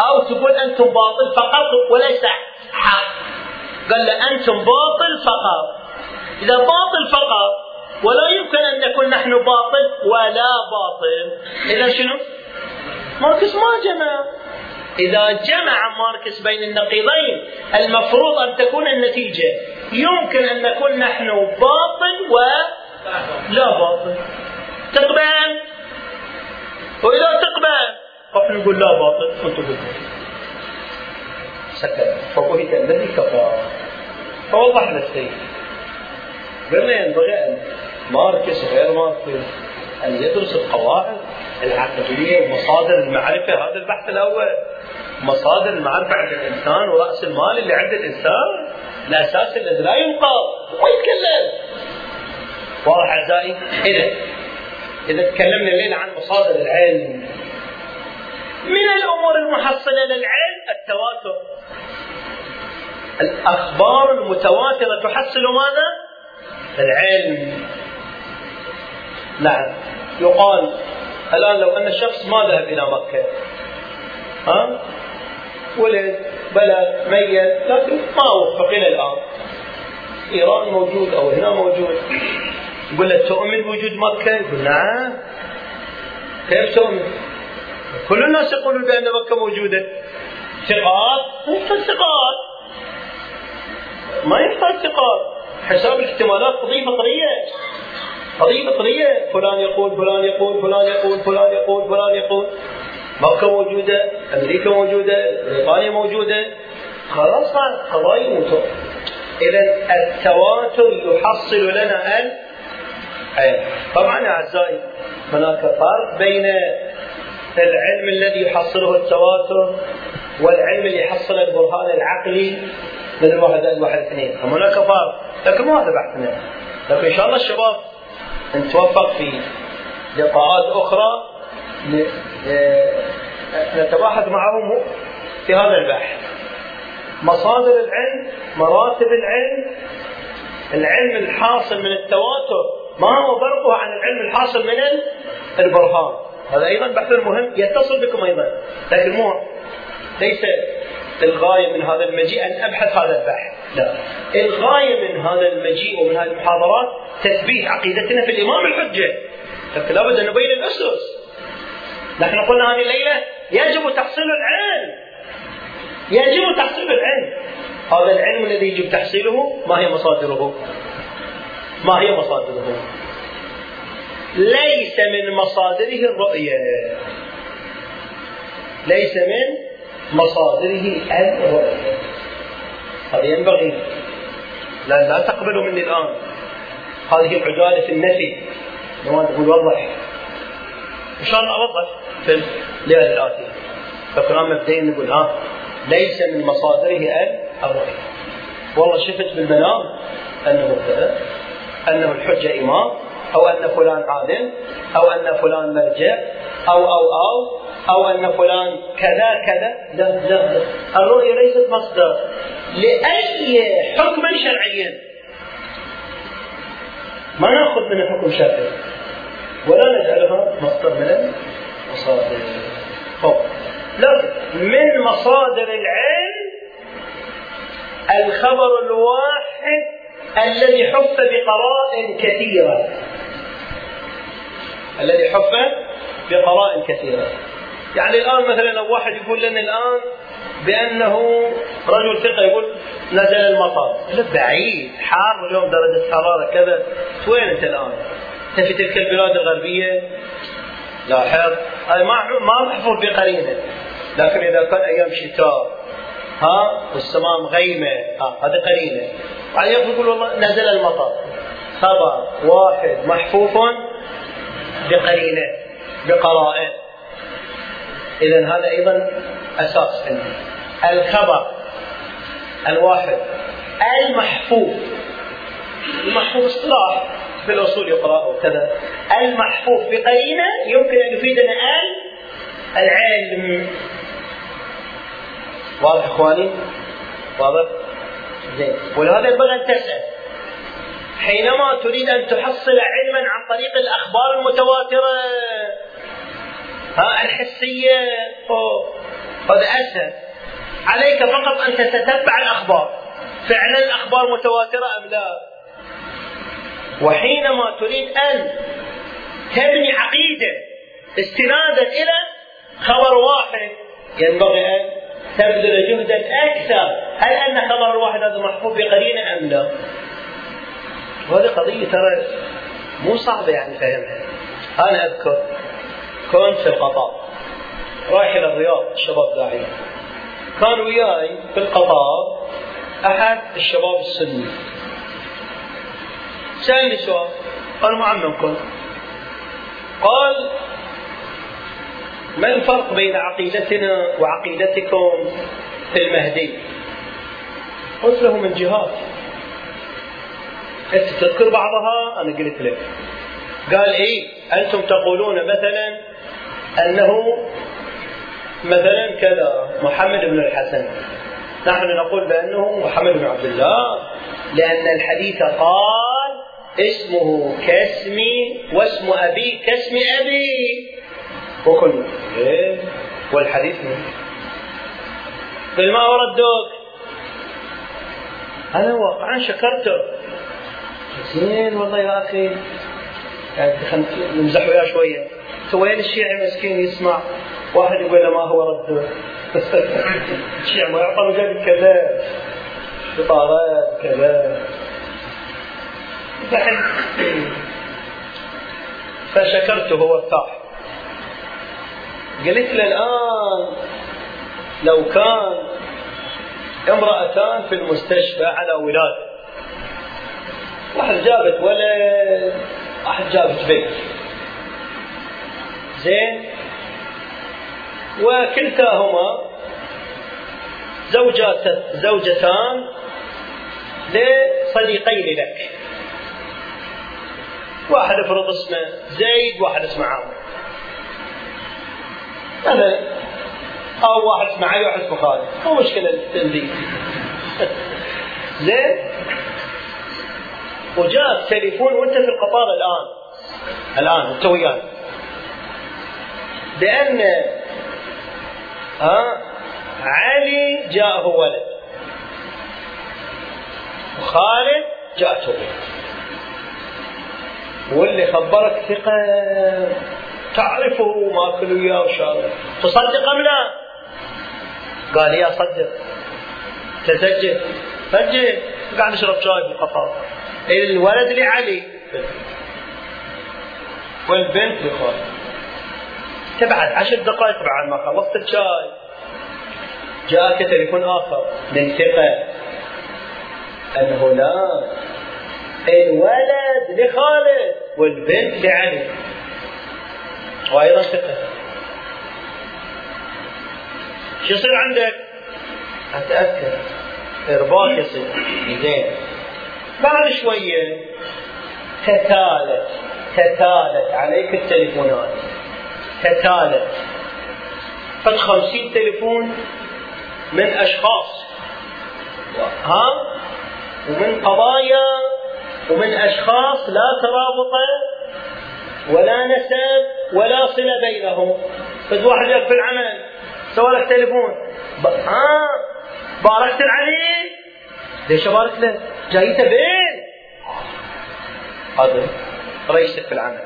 أو تقول أنتم باطل فقط وليس حق. قال له أنتم باطل فقط. إذا باطل فقط ولا يمكن أن نكون نحن باطل ولا باطل. إذا شنو؟ ماركس ما جمع. إذا جمع ماركس بين النقيضين المفروض أن تكون النتيجة. يمكن أن نكون نحن باطل ولا باطل. تقبل؟ وإذا تقبل راح نقول لا باطل. أنتم قلتوا سكت. فبهت الذي كفر فوضح السيد قلنا ينبغي أن ماركس غير ماركس. أن يدرس القواعد العقلية ومصادر المعرفة. هذا البحث الأول. مصادر المعرفة عند الإنسان ورأس المال اللي عند الإنسان الأساس الذي لا ينقض ويتكلم واضح أعزائي؟ إذا إذا تكلمنا الليلة عن مصادر العلم. من الأمور المحصلة للعلم؟ التواتر. الأخبار المتواترة تحصل ماذا؟ العلم. نعم. يقال الآن لو أن الشخص ما ذهب إلى مكة ها؟ ولد بلد ميت لكن ما وفق إلى الآن. إيران موجود أو هنا موجود. يقول له تؤمن بوجود مكة؟ يقول نعم. كيف تؤمن؟ كل الناس يقولون بأن مكة موجودة. ثقات؟ ثقات. ما يحتاج ثقات. حساب الاحتمالات قضية فطرية قضية فطرية فلان يقول فلان يقول فلان يقول فلان يقول فلان يقول. مكة موجودة أمريكا موجودة بريطانيا موجودة. خلاص قضايا موجودة إذا التواتر يحصل لنا أن طبعا يا أعزائي هناك فرق بين العلم الذي يحصله التواتر والعلم اللي يحصل البرهان العقلي من الواحد الواحد اثنين هناك فرق لكن ما هذا بحثنا لكن إن شاء الله الشباب نتوفق في لقاءات أخرى نتباحث معهم في هذا البحث. مصادر العلم مراتب العلم العلم الحاصل من التواتر ما هو فرقه عن العلم الحاصل من البرهان. هذا أيضا بحث مهم يتصل بكم أيضا. لكن مو ليس الغاية من هذا المجيء أن أبحث هذا البحث. لا. الغاية من هذا المجيء ومن هذه المحاضرات تثبيت عقيدتنا في الإمام الحجة. لكن لابد أن نبين الأسس. نحن قلنا هذه الليلة يجب تحصيل العلم. يجب تحصيل العلم. هذا العلم الذي يجب تحصيله ما هي مصادره؟ ما هي مصادره؟ ليس من مصادره الرؤية. ليس من مصادره الرؤية. هذا ينبغي. لا لا تقبلوا مني الآن. هذه عدالة النفي. نواد يقول وضح. إن شاء الله أوضح في الليالي الآتية. فالقرآن مبدئيا نقول ها ليس من مصادره الرؤية. والله شفت بالمنام أنه أنه الحجة إمام. أو أن فلان عالم أو أن فلان مرجع أو أو أو أو أن فلان كذا كذا. لا لا لا. الرؤية ليست مصدر لأي حكم شرعي. ما نأخذ من الحكم شرعي. ولا نجعلها مصدر من المصادر. لكن من مصادر العلم الخبر الواحد الذي حف بقرائن كثيرة. الذي حف بقرائن كثيرة. يعني الآن مثلا لو واحد يقول لنا الآن بأنه رجل ثقة يقول نزل المطر. بعيد حار اليوم درجة حرارة كذا. وين أنت الآن؟ أنت في تلك البلاد الغربية؟ لاحظ ما ما محفوظ بقرينة. لكن إذا كان أيام شتاء ها والسماء مغيمة ها هذه قرينة. بعدين يقول والله نزل المطر. خبر واحد محفوف بقرينة بقرائن. إذا هذا أيضا أساس عندي. الخبر الواحد المحفوظ. المحفوظ اصطلاح في الأصول يقرأ وكذا المحفوظ بقرينة يمكن أن يفيدنا ال العلم. واضح إخواني؟ واضح؟ زين. ولهذا ينبغي أن تسأل. حينما تريد أن تحصل علما عن طريق الأخبار المتواترة ها الحسية هذا أسهل عليك فقط أن تتتبع الأخبار. فعلا الأخبار متواترة أم لا؟ وحينما تريد أن تبني عقيدة استنادا إلى خبر واحد ينبغي أن تبذل جهدا أكثر. هل أن خبر الواحد هذا محفوظ بقرينة أم لا؟ وهذه قضية ترى مو صعبة يعني فهمها. أنا أذكر كنت في القطار رايح إلى الرياض الشباب داعين كان وياي في القطار أحد الشباب السني. سألني سؤال قال ما عمكم؟ قال ما الفرق بين عقيدتنا وعقيدتكم في المهدي؟ قلت له من جهات. أنت تذكر بعضها؟ أنا قلت لك. قال إيه؟ أنتم تقولون مثلا أنه مثلا كذا محمد بن الحسن. نحن نقول بأنه محمد بن عبد الله لأن الحديث قال اسمه كاسمي واسم أبي كاسم أبي. وكل. إيه؟ والحديث من؟ قل ما وردوك أنا واقعا شكرته. زين والله يا أخي. يعني نمزح وياه شوية. وين الشيعي مسكين يسمع. واحد يقول له ما هو رده الشيعي ما يعطى مجال الكلام شطارات كذا. فشكرته وارتاح قلت له الآن لو كان امرأتان في المستشفى على ولادة. واحد جابت ولد واحد جابت بنت. زين؟ وكلتاهما زوجات زوجتان لصديقين لك. واحد افرض اسمه زيد واحد اسمه عمرو. مثلا أو واحد علي واحد اسمه خالد مو مشكلة التنزيل زين؟ وجاء التليفون وأنت في القطار الآن. الآن أنت وياي. بأن ها علي جاءه ولد. وخالد جاءته. بنت واللي خبرك ثقة. تعرفه ماكل وياه وشارب تصدق أم لا؟ قال يا صدق. تسجل سجل قاعد أشرب شاي في القطار الولد لعلي. والبنت لخالد تبعد. عشر دقائق بعد ما خلصت الشاي. جاءك تليفون آخر. من ثقه انه لا الولد لخالد. والبنت لعلي. وأيضا ثقة. شو يصير عندك؟ أتأكد. إرباط يصير. زين. بعد شوية. تتالت. تتالت. عليك التليفونات. تتالت. فد خمسين تليفون من أشخاص. ها؟ ومن قضايا. ومن أشخاص لا ترابط ولا نسب ولا صلة بينهم. فد واحد لك في العمل سوى لك تليفون. ها باركت عليه ليش ابارك له؟ جايته بين هذا رئيسك في العمل.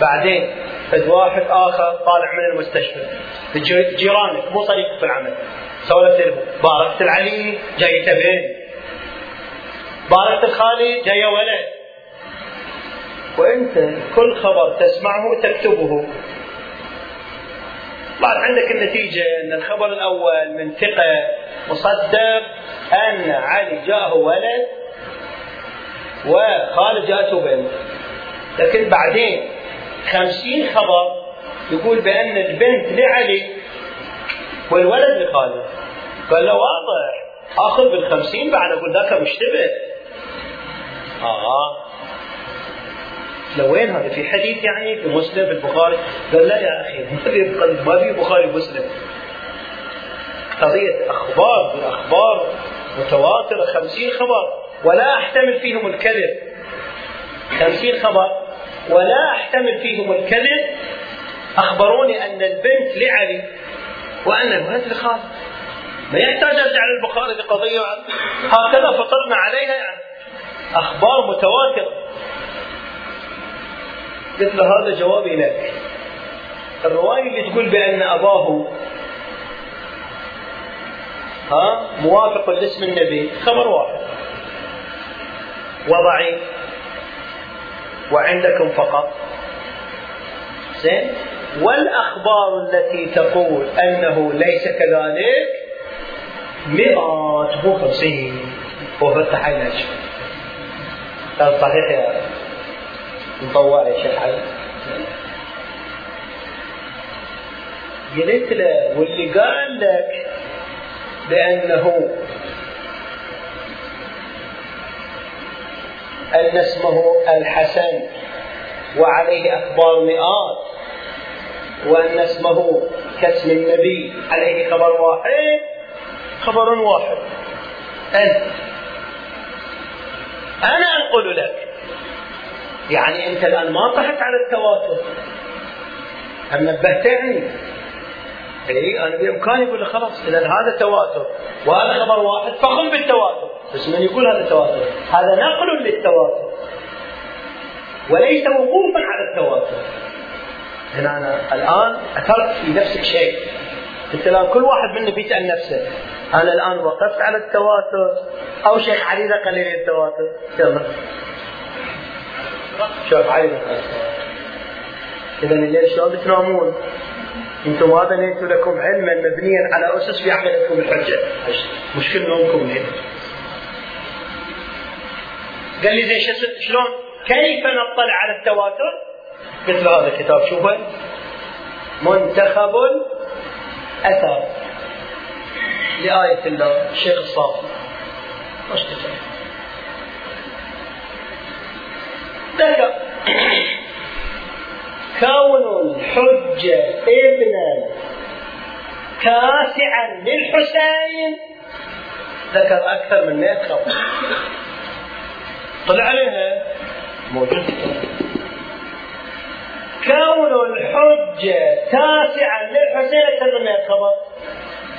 بعدين فد واحد آخر طالع من المستشفى. جيرانك مو صديقك في العمل. سوى لك تليفون. باركت العلي جايته بين باركت الخالي جاي ولد. وانت كل خبر تسمعه تكتبه. بعد عندك النتيجة أن الخبر الأول من ثقة مصدق أن علي جاءه ولد وخالد جاءته بنت لكن بعدين خمسين خبر يقول بأن البنت لعلي والولد لخالد. قال له واضح آخذ بالخمسين بعد أقول ذاك مشتبه. آه لوين هذا في حديث يعني في مسلم في البخاري. قال لا يا أخي ما في بخاري مسلم قضية أخبار بالأخبار متواترة خمسين خبر ولا أحتمل فيهم الكذب. خمسين خبر ولا أحتمل فيهم الكذب. أخبروني أن البنت لعلي وأن الولد لخالد ما يحتاج أرجع للبخاري لقضية هكذا فطرنا عليها يعني. أخبار متواترة. قلت له هذا جوابي لك. الرواية اللي تقول بأن أباه ها موافق لاسم النبي خبر واحد. وضعيف وعندكم فقط. زين؟ والأخبار التي تقول أنه ليس كذلك مئات مو خمسين. وفتح عينك قال صحيح يا مطوع يا شيخ علي. قلت له واللي قال لك بأنه أن اسمه الحسن وعليه أخبار مئات وأن اسمه كاسم النبي عليه خبر واحد. خبر واحد. أنت. أنا أنقل لك يعني أنت الآن ما طحت على التواتر. أم نبهتني. اي أنا بامكاني أقول خلاص إذا هذا تواتر وهذا خبر واحد فقم بالتواتر. بس من يقول هذا تواتر؟ هذا نقل للتواتر. وليس وقوفا على التواتر. هنا أنا الآن أثرت في نفسك شيء. انت الان كل واحد منا بيسأل نفسه أنا الآن وقفت على التواتر أو شيخ علي نقل لي التواتر؟ يلا. شوف التواتر اذا الليل شلون بتنامون؟ أنتم ما بنيت لكم علما مبنيا على أسس في عقيدتكم الحجه مش كل نومكم الليل قال لي زين شلون؟ كيف نطلع على التواتر؟ قلت له هذا الكتاب شوفه منتخب الأثر. لآية الله الشيخ الصافي. وش كتاب؟ ذكر كون الحجة ابنا تاسعا للحسين. ذكر أكثر من 100 خبر طلع عليها. موجود. كون الحجة تاسعا للحسين. أكثر من 100 خبر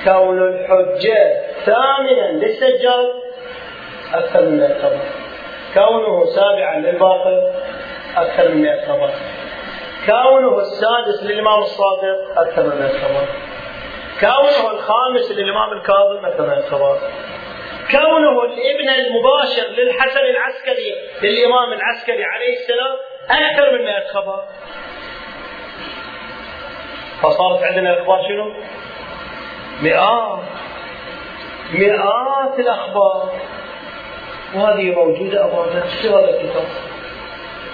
كون الحجة ثامنا للسجاد. أكثر من 100 خبر كونه سابعا للباقر أكثر من 100 خبر كونه السادس للإمام الصادق أكثر من 100 خبر كونه الخامس للإمام الكاظم أكثر من 100 خبر كونه الابن المباشر للحسن العسكري للإمام العسكري عليه السلام أكثر من 100 خبر. فصارت عندنا الأخبار شنو؟ مئات. مئات الأخبار. وهذه موجودة أمامنا في هذا الكتاب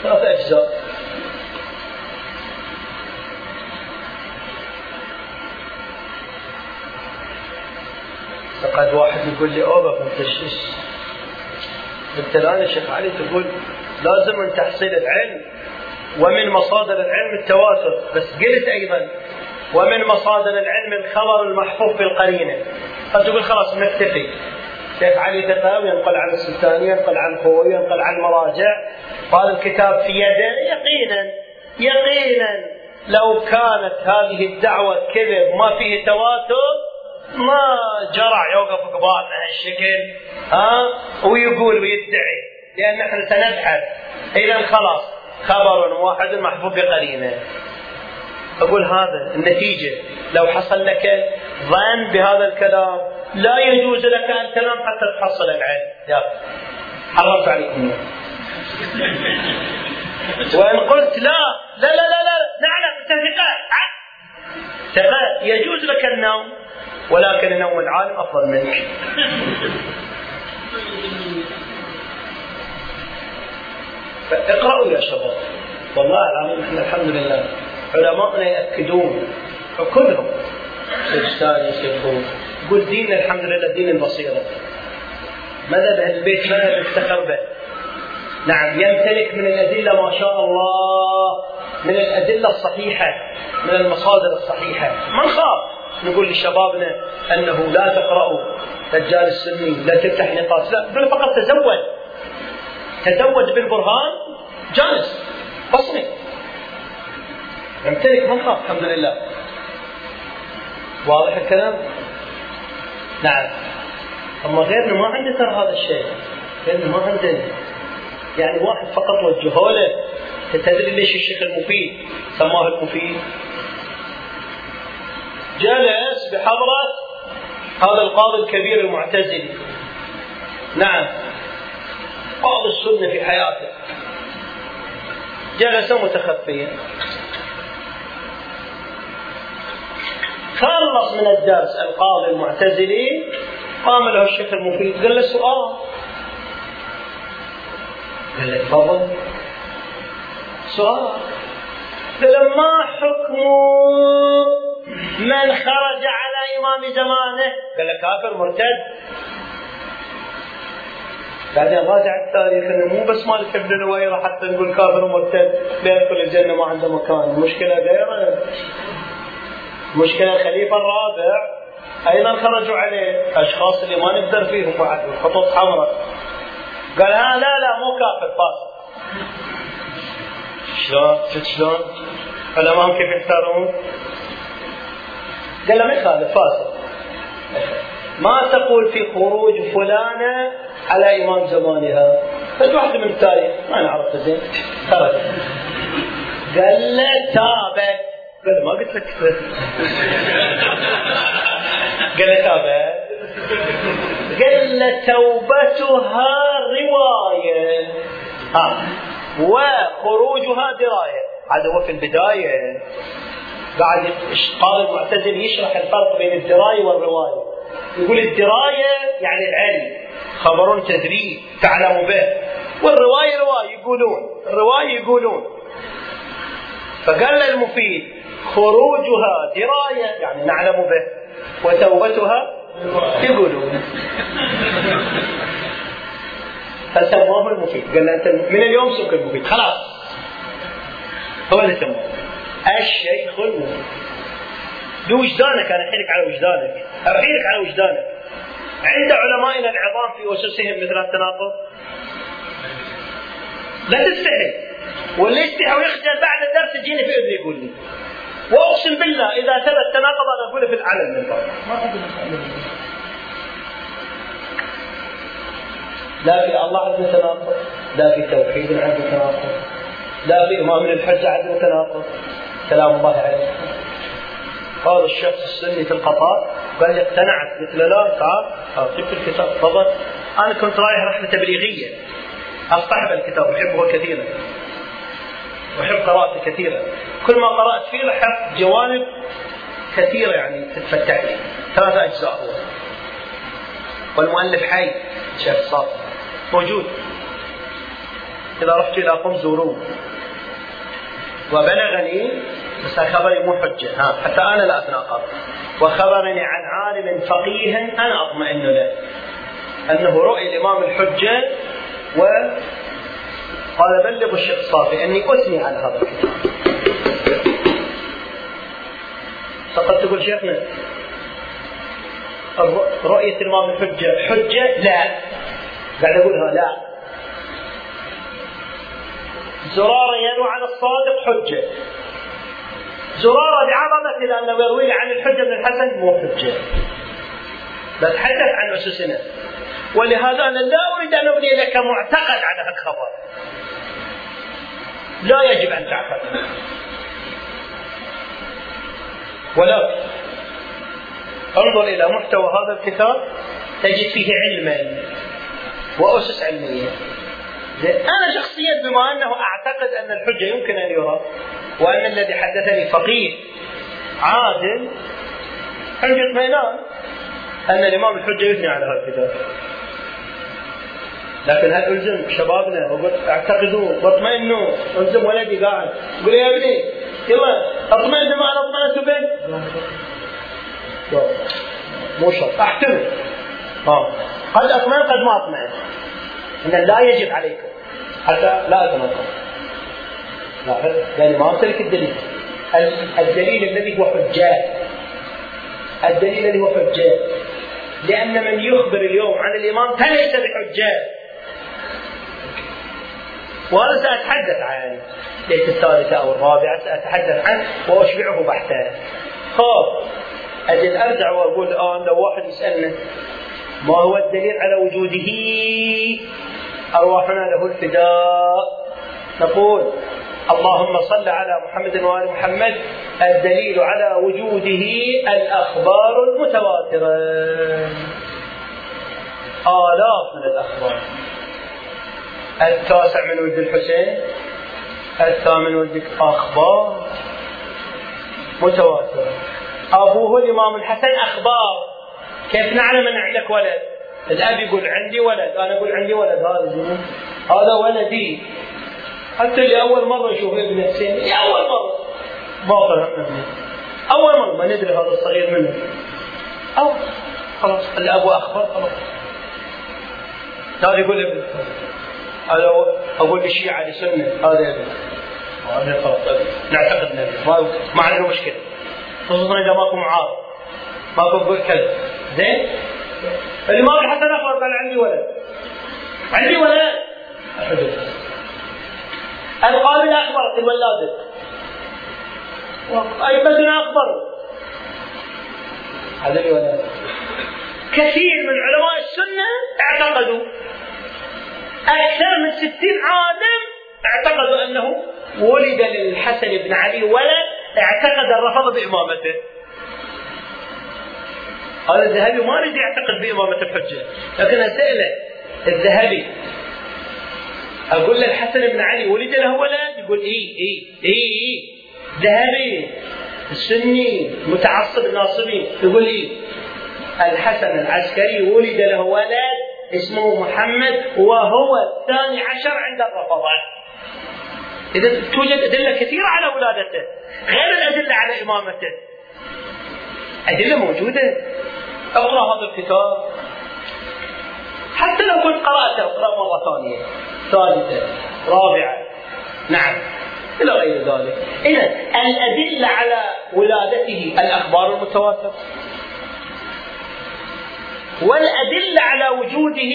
ثلاث أجزاء. فقد واحد يقول لي أوه انت إيش انت الان يا شيخ علي تقول لازم من تحصيل العلم ومن مصادر العلم التواتر. بس قلت أيضا ومن مصادر العلم الخبر المحفوظ بالقرينه فتقول خلاص نكتفي. شيخ علي تقام ينقل عن السلطاني ينقل عن خوي ينقل عن مراجع قال الكتاب في يده يقينا يقينا لو كانت هذه الدعوة كذب ما فيه تواتر ما جرع يوقف قبالنا هالشكل ها؟ ويقول ويدعي لأن إحنا سنبحث. إذا خلاص خبر واحد محفوظ بقرينه. أقول هذا النتيجة. لو حصل لك ظن بهذا الكلام لا يجوز لك أن تنام حتى تحصل العلم حرمت عليكم. وإن قلت لا لا لا لا, لا نعلم. ثقة ثقة يجوز لك النوم ولكن نوم العالم أفضل منك. اقرأوا يا شباب. والله العظيم إحنا الحمد لله. علماءنا يأكدون. كلهم سجستاني يسيبون يقول ديننا الحمد لله دين البصيرة مذهب البيت مذهب به؟ نعم يمتلك من الأدلة ما شاء الله من الأدلة الصحيحة من المصادر الصحيحة. ما نخاف نقول لشبابنا أنه لا تقرأوا دجال السني لا تفتح نقاش لا بل فقط تزود تزود بالبرهان جالس بصمي. يمتلك ما نخاف الحمد لله. واضح الكلام؟ نعم. أما غيرنا ما عنده ترى هذا الشيء. غيرنا ما عندنا. يعني واحد فقط وجهه له. تدري ليش الشيخ المفيد سماه المفيد. جلس بحضرة هذا القاضي الكبير المعتزلي نعم. قاضي السنة في حياته. جلس متخفيا. خلص من الدرس القاضي المعتزلي قام له الشيخ المفيد قال له سؤال. قال له تفضل. سؤال. قال ما حكم من خرج على إمام زمانه؟ قال له كافر مرتد. بعدين راجع التاريخ إنه مو بس مالك ابن نويرة حتى نقول كافر ومرتد بيدخل الجنة ما عنده مكان، المشكلة غيره. مشكلة الخليفه الرابع. أيضا خرجوا عليه؟ أشخاص اللي ما نقدر فيهم بعد خطوط حمراء. قال ها لا لا مو كافر فاسق شلون؟ شفت شلون؟ الامام كيف يختارون؟ قال له ما يخالف فاسق ما تقول في خروج فلانة على إمام زمانها. بس واحدة من التاريخ ما نعرف زين. خرج قال له تابت قال ما قلت لك؟ قال له تابت قال توبتها رواية. ها. وخروجها دراية. هذا هو في البداية. بعد قال المعتزل يشرح الفرق بين الدراية والرواية. يقول الدراية يعني العلم. خبر تدري تعلم به. والرواية رواية يقولون. الرواية يقولون. فقال المفيد خروجها دراية يعني نعلم به وتوبتها يقولون فسموه المفيد. قال أنت من اليوم سمك المفيد. خلاص. هو اللي سموه. الشيخ المفيد. بوجدانك أنا أحيلك على وجدانك. أحيلك على وجدانك. عند علمائنا العظام في أسسهم مثل التناقض. لا تستحي. واللي يستحي ويخجل بعد الدرس يجيني في اذني يقول لي. وأقسم بالله إذا ثبت تناقض أنا اقوله في العلن من ما عندنا لا في الله عنده تناقض لا في توحيد عنده تناقض لا في إمام الحجه عنده تناقض. كلام الله عليه. قال الشخص السني في القطار قال لي اقتنعت قلت له لا تعال اعطيك الكتاب. تفضل أنا كنت رايح رحلة تبليغيه اصطحب الكتاب احبه كثيرا. احب قراءته كثيرا كل ما قرأت فيه لاحظت جوانب كثيرة يعني تتفتح لي. ثلاثة أجزاء هو. والمؤلف حي شيخ صافي موجود. إذا رحت إلى قم زوروه وبلغني بس خبري مو حجة. ها حتى أنا لا أتناقض. وخبرني عن عالم فقيه أنا أطمئن له. أنه رؤي الإمام الحجة و قال بلغوا الشيخ الصافي أني أثني على هذا الكتاب. فقد تقول شيخنا رؤية الإمام الحجة حجة؟ لا. قاعد أقولها لا. زرارة ينوى على الصادق حجة. زرارة بعظمة لأنه يروي عن الحجة بن الحسن مو حجة. بتحدث عن أسسنا. ولهذا أنا لا أريد أن أبني لك معتقد على هالخبر لا يجب أن تعتقد. ولكن انظر إلى محتوى هذا الكتاب تجد فيه علما وأسس علمية. أنا شخصيا بما أنه أعتقد أن الحجة يمكن أن يرى وأن الذي حدثني فقيه عادل عندي اطمئنان أن الإمام الحجة يثني على هذا الكتاب. لكن هل ألزم شبابنا وقلت اعتقدوا واطمئنوا؟ ألزم ولدي قاعد. قول يا ابني يلا اطمئن بما أنا اطمئنت به. مو شرط. احتمل آه قد أطمئن قد ما أطمئن. إن لا يجب عليكم. حتى لا اتناقض لاحظ يعني ما امتلك الدليل. الدليل الذي هو حجات الدليل الذي هو حجات لأن من يخبر اليوم عن الإمام فليس بحجات وأنا سأتحدث عن ليلة الثالثة أو الرابعة سأتحدث عنه وأشبعه بحثا خب أجل أرجع وأقول الآن لو واحد يسألنا ما هو الدليل على وجوده؟ أرواحنا له الفداء. نقول اللهم صل على محمد وآل محمد. الدليل على وجوده الأخبار المتواترة. آلاف من الأخبار. التاسع من ولد الحسين الثامن ولد أخبار متواترة أبوه الإمام الحسن أخبار. كيف نعلم أن عندك ولد؟ الأب يقول عندي ولد أنا أقول عندي ولد هذا هذا ولدي. حتى اللي أول مرة يشوف ابن حسين أول مرة. ما فهمنا أول مرة ما ندري هذا الصغير منه. أو خلاص الأب أخبر خلاص. هذا يقول ابن هذا أقول للشيعة لسنه هذا ابن هذا خلاص نعتقد نبي ما ما عندنا مشكلة. خصوصا إذا ماكو معارض. ماكو كذب زين؟ الامام الحسن اخبر قال عندي ولد. عندي ولد. القابل اخبرت الولاده ائمتنا اخبروا هذا الولد كثير من علماء السنة اعتقدوا. أكثر من ستين عالم اعتقدوا أنه ولد للحسن بن علي ولد اعتقد الرفض بإمامته. هذا الذهبي ما يريد يعتقد بإمامة الحجة لكن أسأله الذهبي أقول له الحسن بن علي ولد له ولد يقول إي إي إي إي. ذهبي السني متعصب الناصبي يقول إي. الحسن العسكري ولد له ولد اسمه محمد وهو الثاني عشر عند الرفضة إذا توجد أدلة كثيرة على ولادته غير الأدلة على إمامته. أدلة موجودة. أقرأ هذا الكتاب. حتى لو كنت قرأته اقرأ مرة ثانية ثالثة رابعة. نعم إلى غير ذلك. إذا الأدلة على ولادته الأخبار المتواترة. والأدلة على وجوده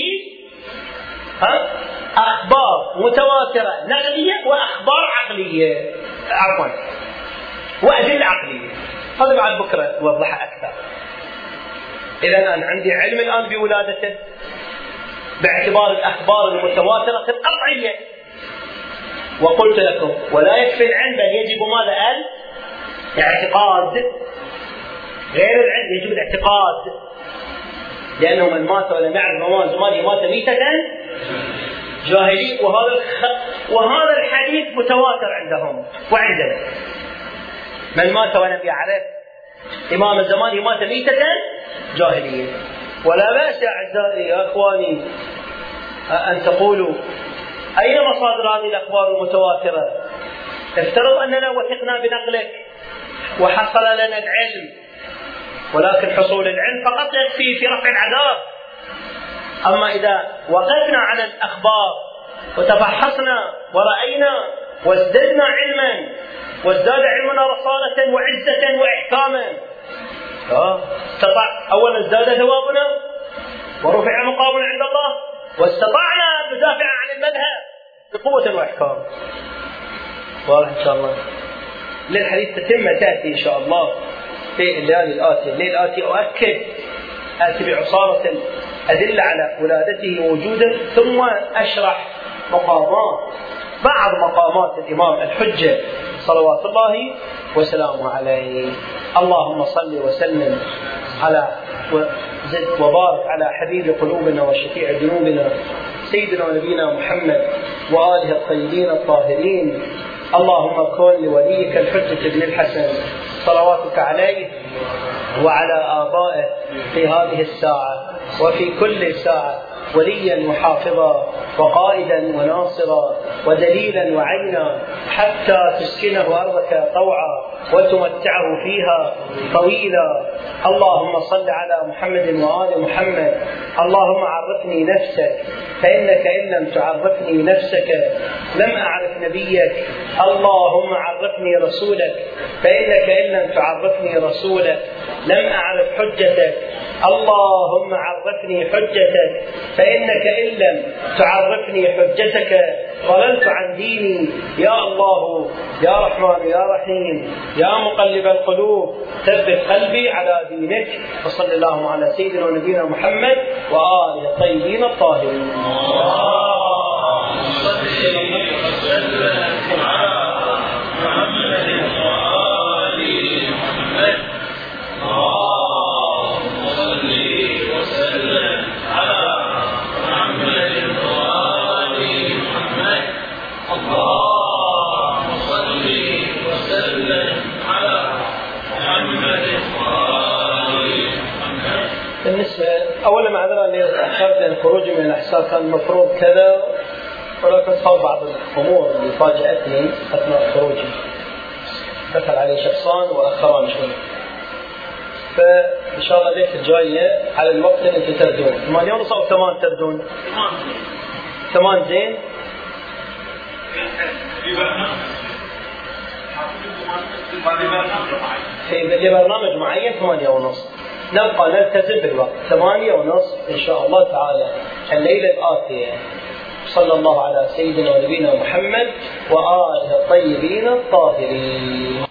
أخبار متواترة نقلية وأخبار عقلية. عفوا وأدلة عقلية. هذا بعد بكرة نوضحها أكثر. إذا أنا عندي علم الآن بولادته باعتبار الأخبار المتواترة القطعية وقلت لكم ولا يكفي العلم بل يجب ماذا؟ الاعتقاد. غير العلم يجب الاعتقاد. لأنه من مات ولم يعرف مواد زمانه مات ميتة جاهلي وهذا الخ... وهذا الحديث متواتر عندهم وعندنا من مات ولم يعرف إمام الزمان مات ميتة جاهلية ولا بأس يا أعزائي يا إخواني أن تقولوا أين مصادر هذه الأخبار المتواترة؟ افترض أننا وثقنا بنقلك وحصل لنا العلم ولكن حصول العلم فقط يكفي في رفع العذاب. أما إذا وقفنا على الأخبار وتفحصنا ورأينا وازددنا علما وازداد علمنا رصانة وعزة وإحكاما استطاع أولا ازداد ثوابنا ورفع مقامنا عند الله واستطعنا أن ندافع عن المذهب بقوة وإحكام. واضح إن شاء الله. للحديث تتمة تأتي إن شاء الله. في الليالي الآتية الليل الآتي أؤكد آتي بعصارة أدلة على ولادته ووجوده ثم أشرح مقامات. بعض مقامات الإمام الحجة صلوات الله وسلامه عليه. اللهم صل وسلم على وزد وبارك على حبيب قلوبنا وشفيع ذنوبنا سيدنا ونبينا محمد وآله الطيبين الطاهرين. اللهم كن لوليك الحجة بن الحسن. صلواتك عليه وعلى آبائه في هذه الساعة وفي كل ساعة. وليا وحافظا وقائدا وناصرا ودليلا وعينا حتى تسكنه أرضك طوعا وتمتعه فيها طويلا. اللهم صل على محمد وآل محمد. اللهم عرفني نفسك فإنك إن لم تعرفني نفسك لم أعرف نبيك. اللهم عرفني رسولك فإنك إن لم تعرفني رسولك لم أعرف حجتك. اللهم عرفني حجتك فإنك إن لم تعرفني حجتك ضللت عن ديني يا الله يا رحمن يا رحيم يا مقلب القلوب ثبت قلبي على دينك وصل اللهم على سيدنا ونبينا محمد وآله الطيبين الطاهرين. بالنسبة أولا معذرة أني تأخرت لأن خروجي من الأحساء كان المفروض كذا ولكن صار بعض الأمور اللي فاجأتني أثناء خروجي. دخل علي شخصان وأخران شوي. فإن شاء الله الليلة الجاية على الوقت اللي أنتم تردون. 8 ونص أو 8 تردون؟ 8 زين. في برنامج معين 8 ونص. نبقى نلتزم بالوقت. ثمانية ونصف إن شاء الله تعالى. الليلة الآتية صلى الله على سيدنا ونبينا محمد وآله الطيبين الطاهرين.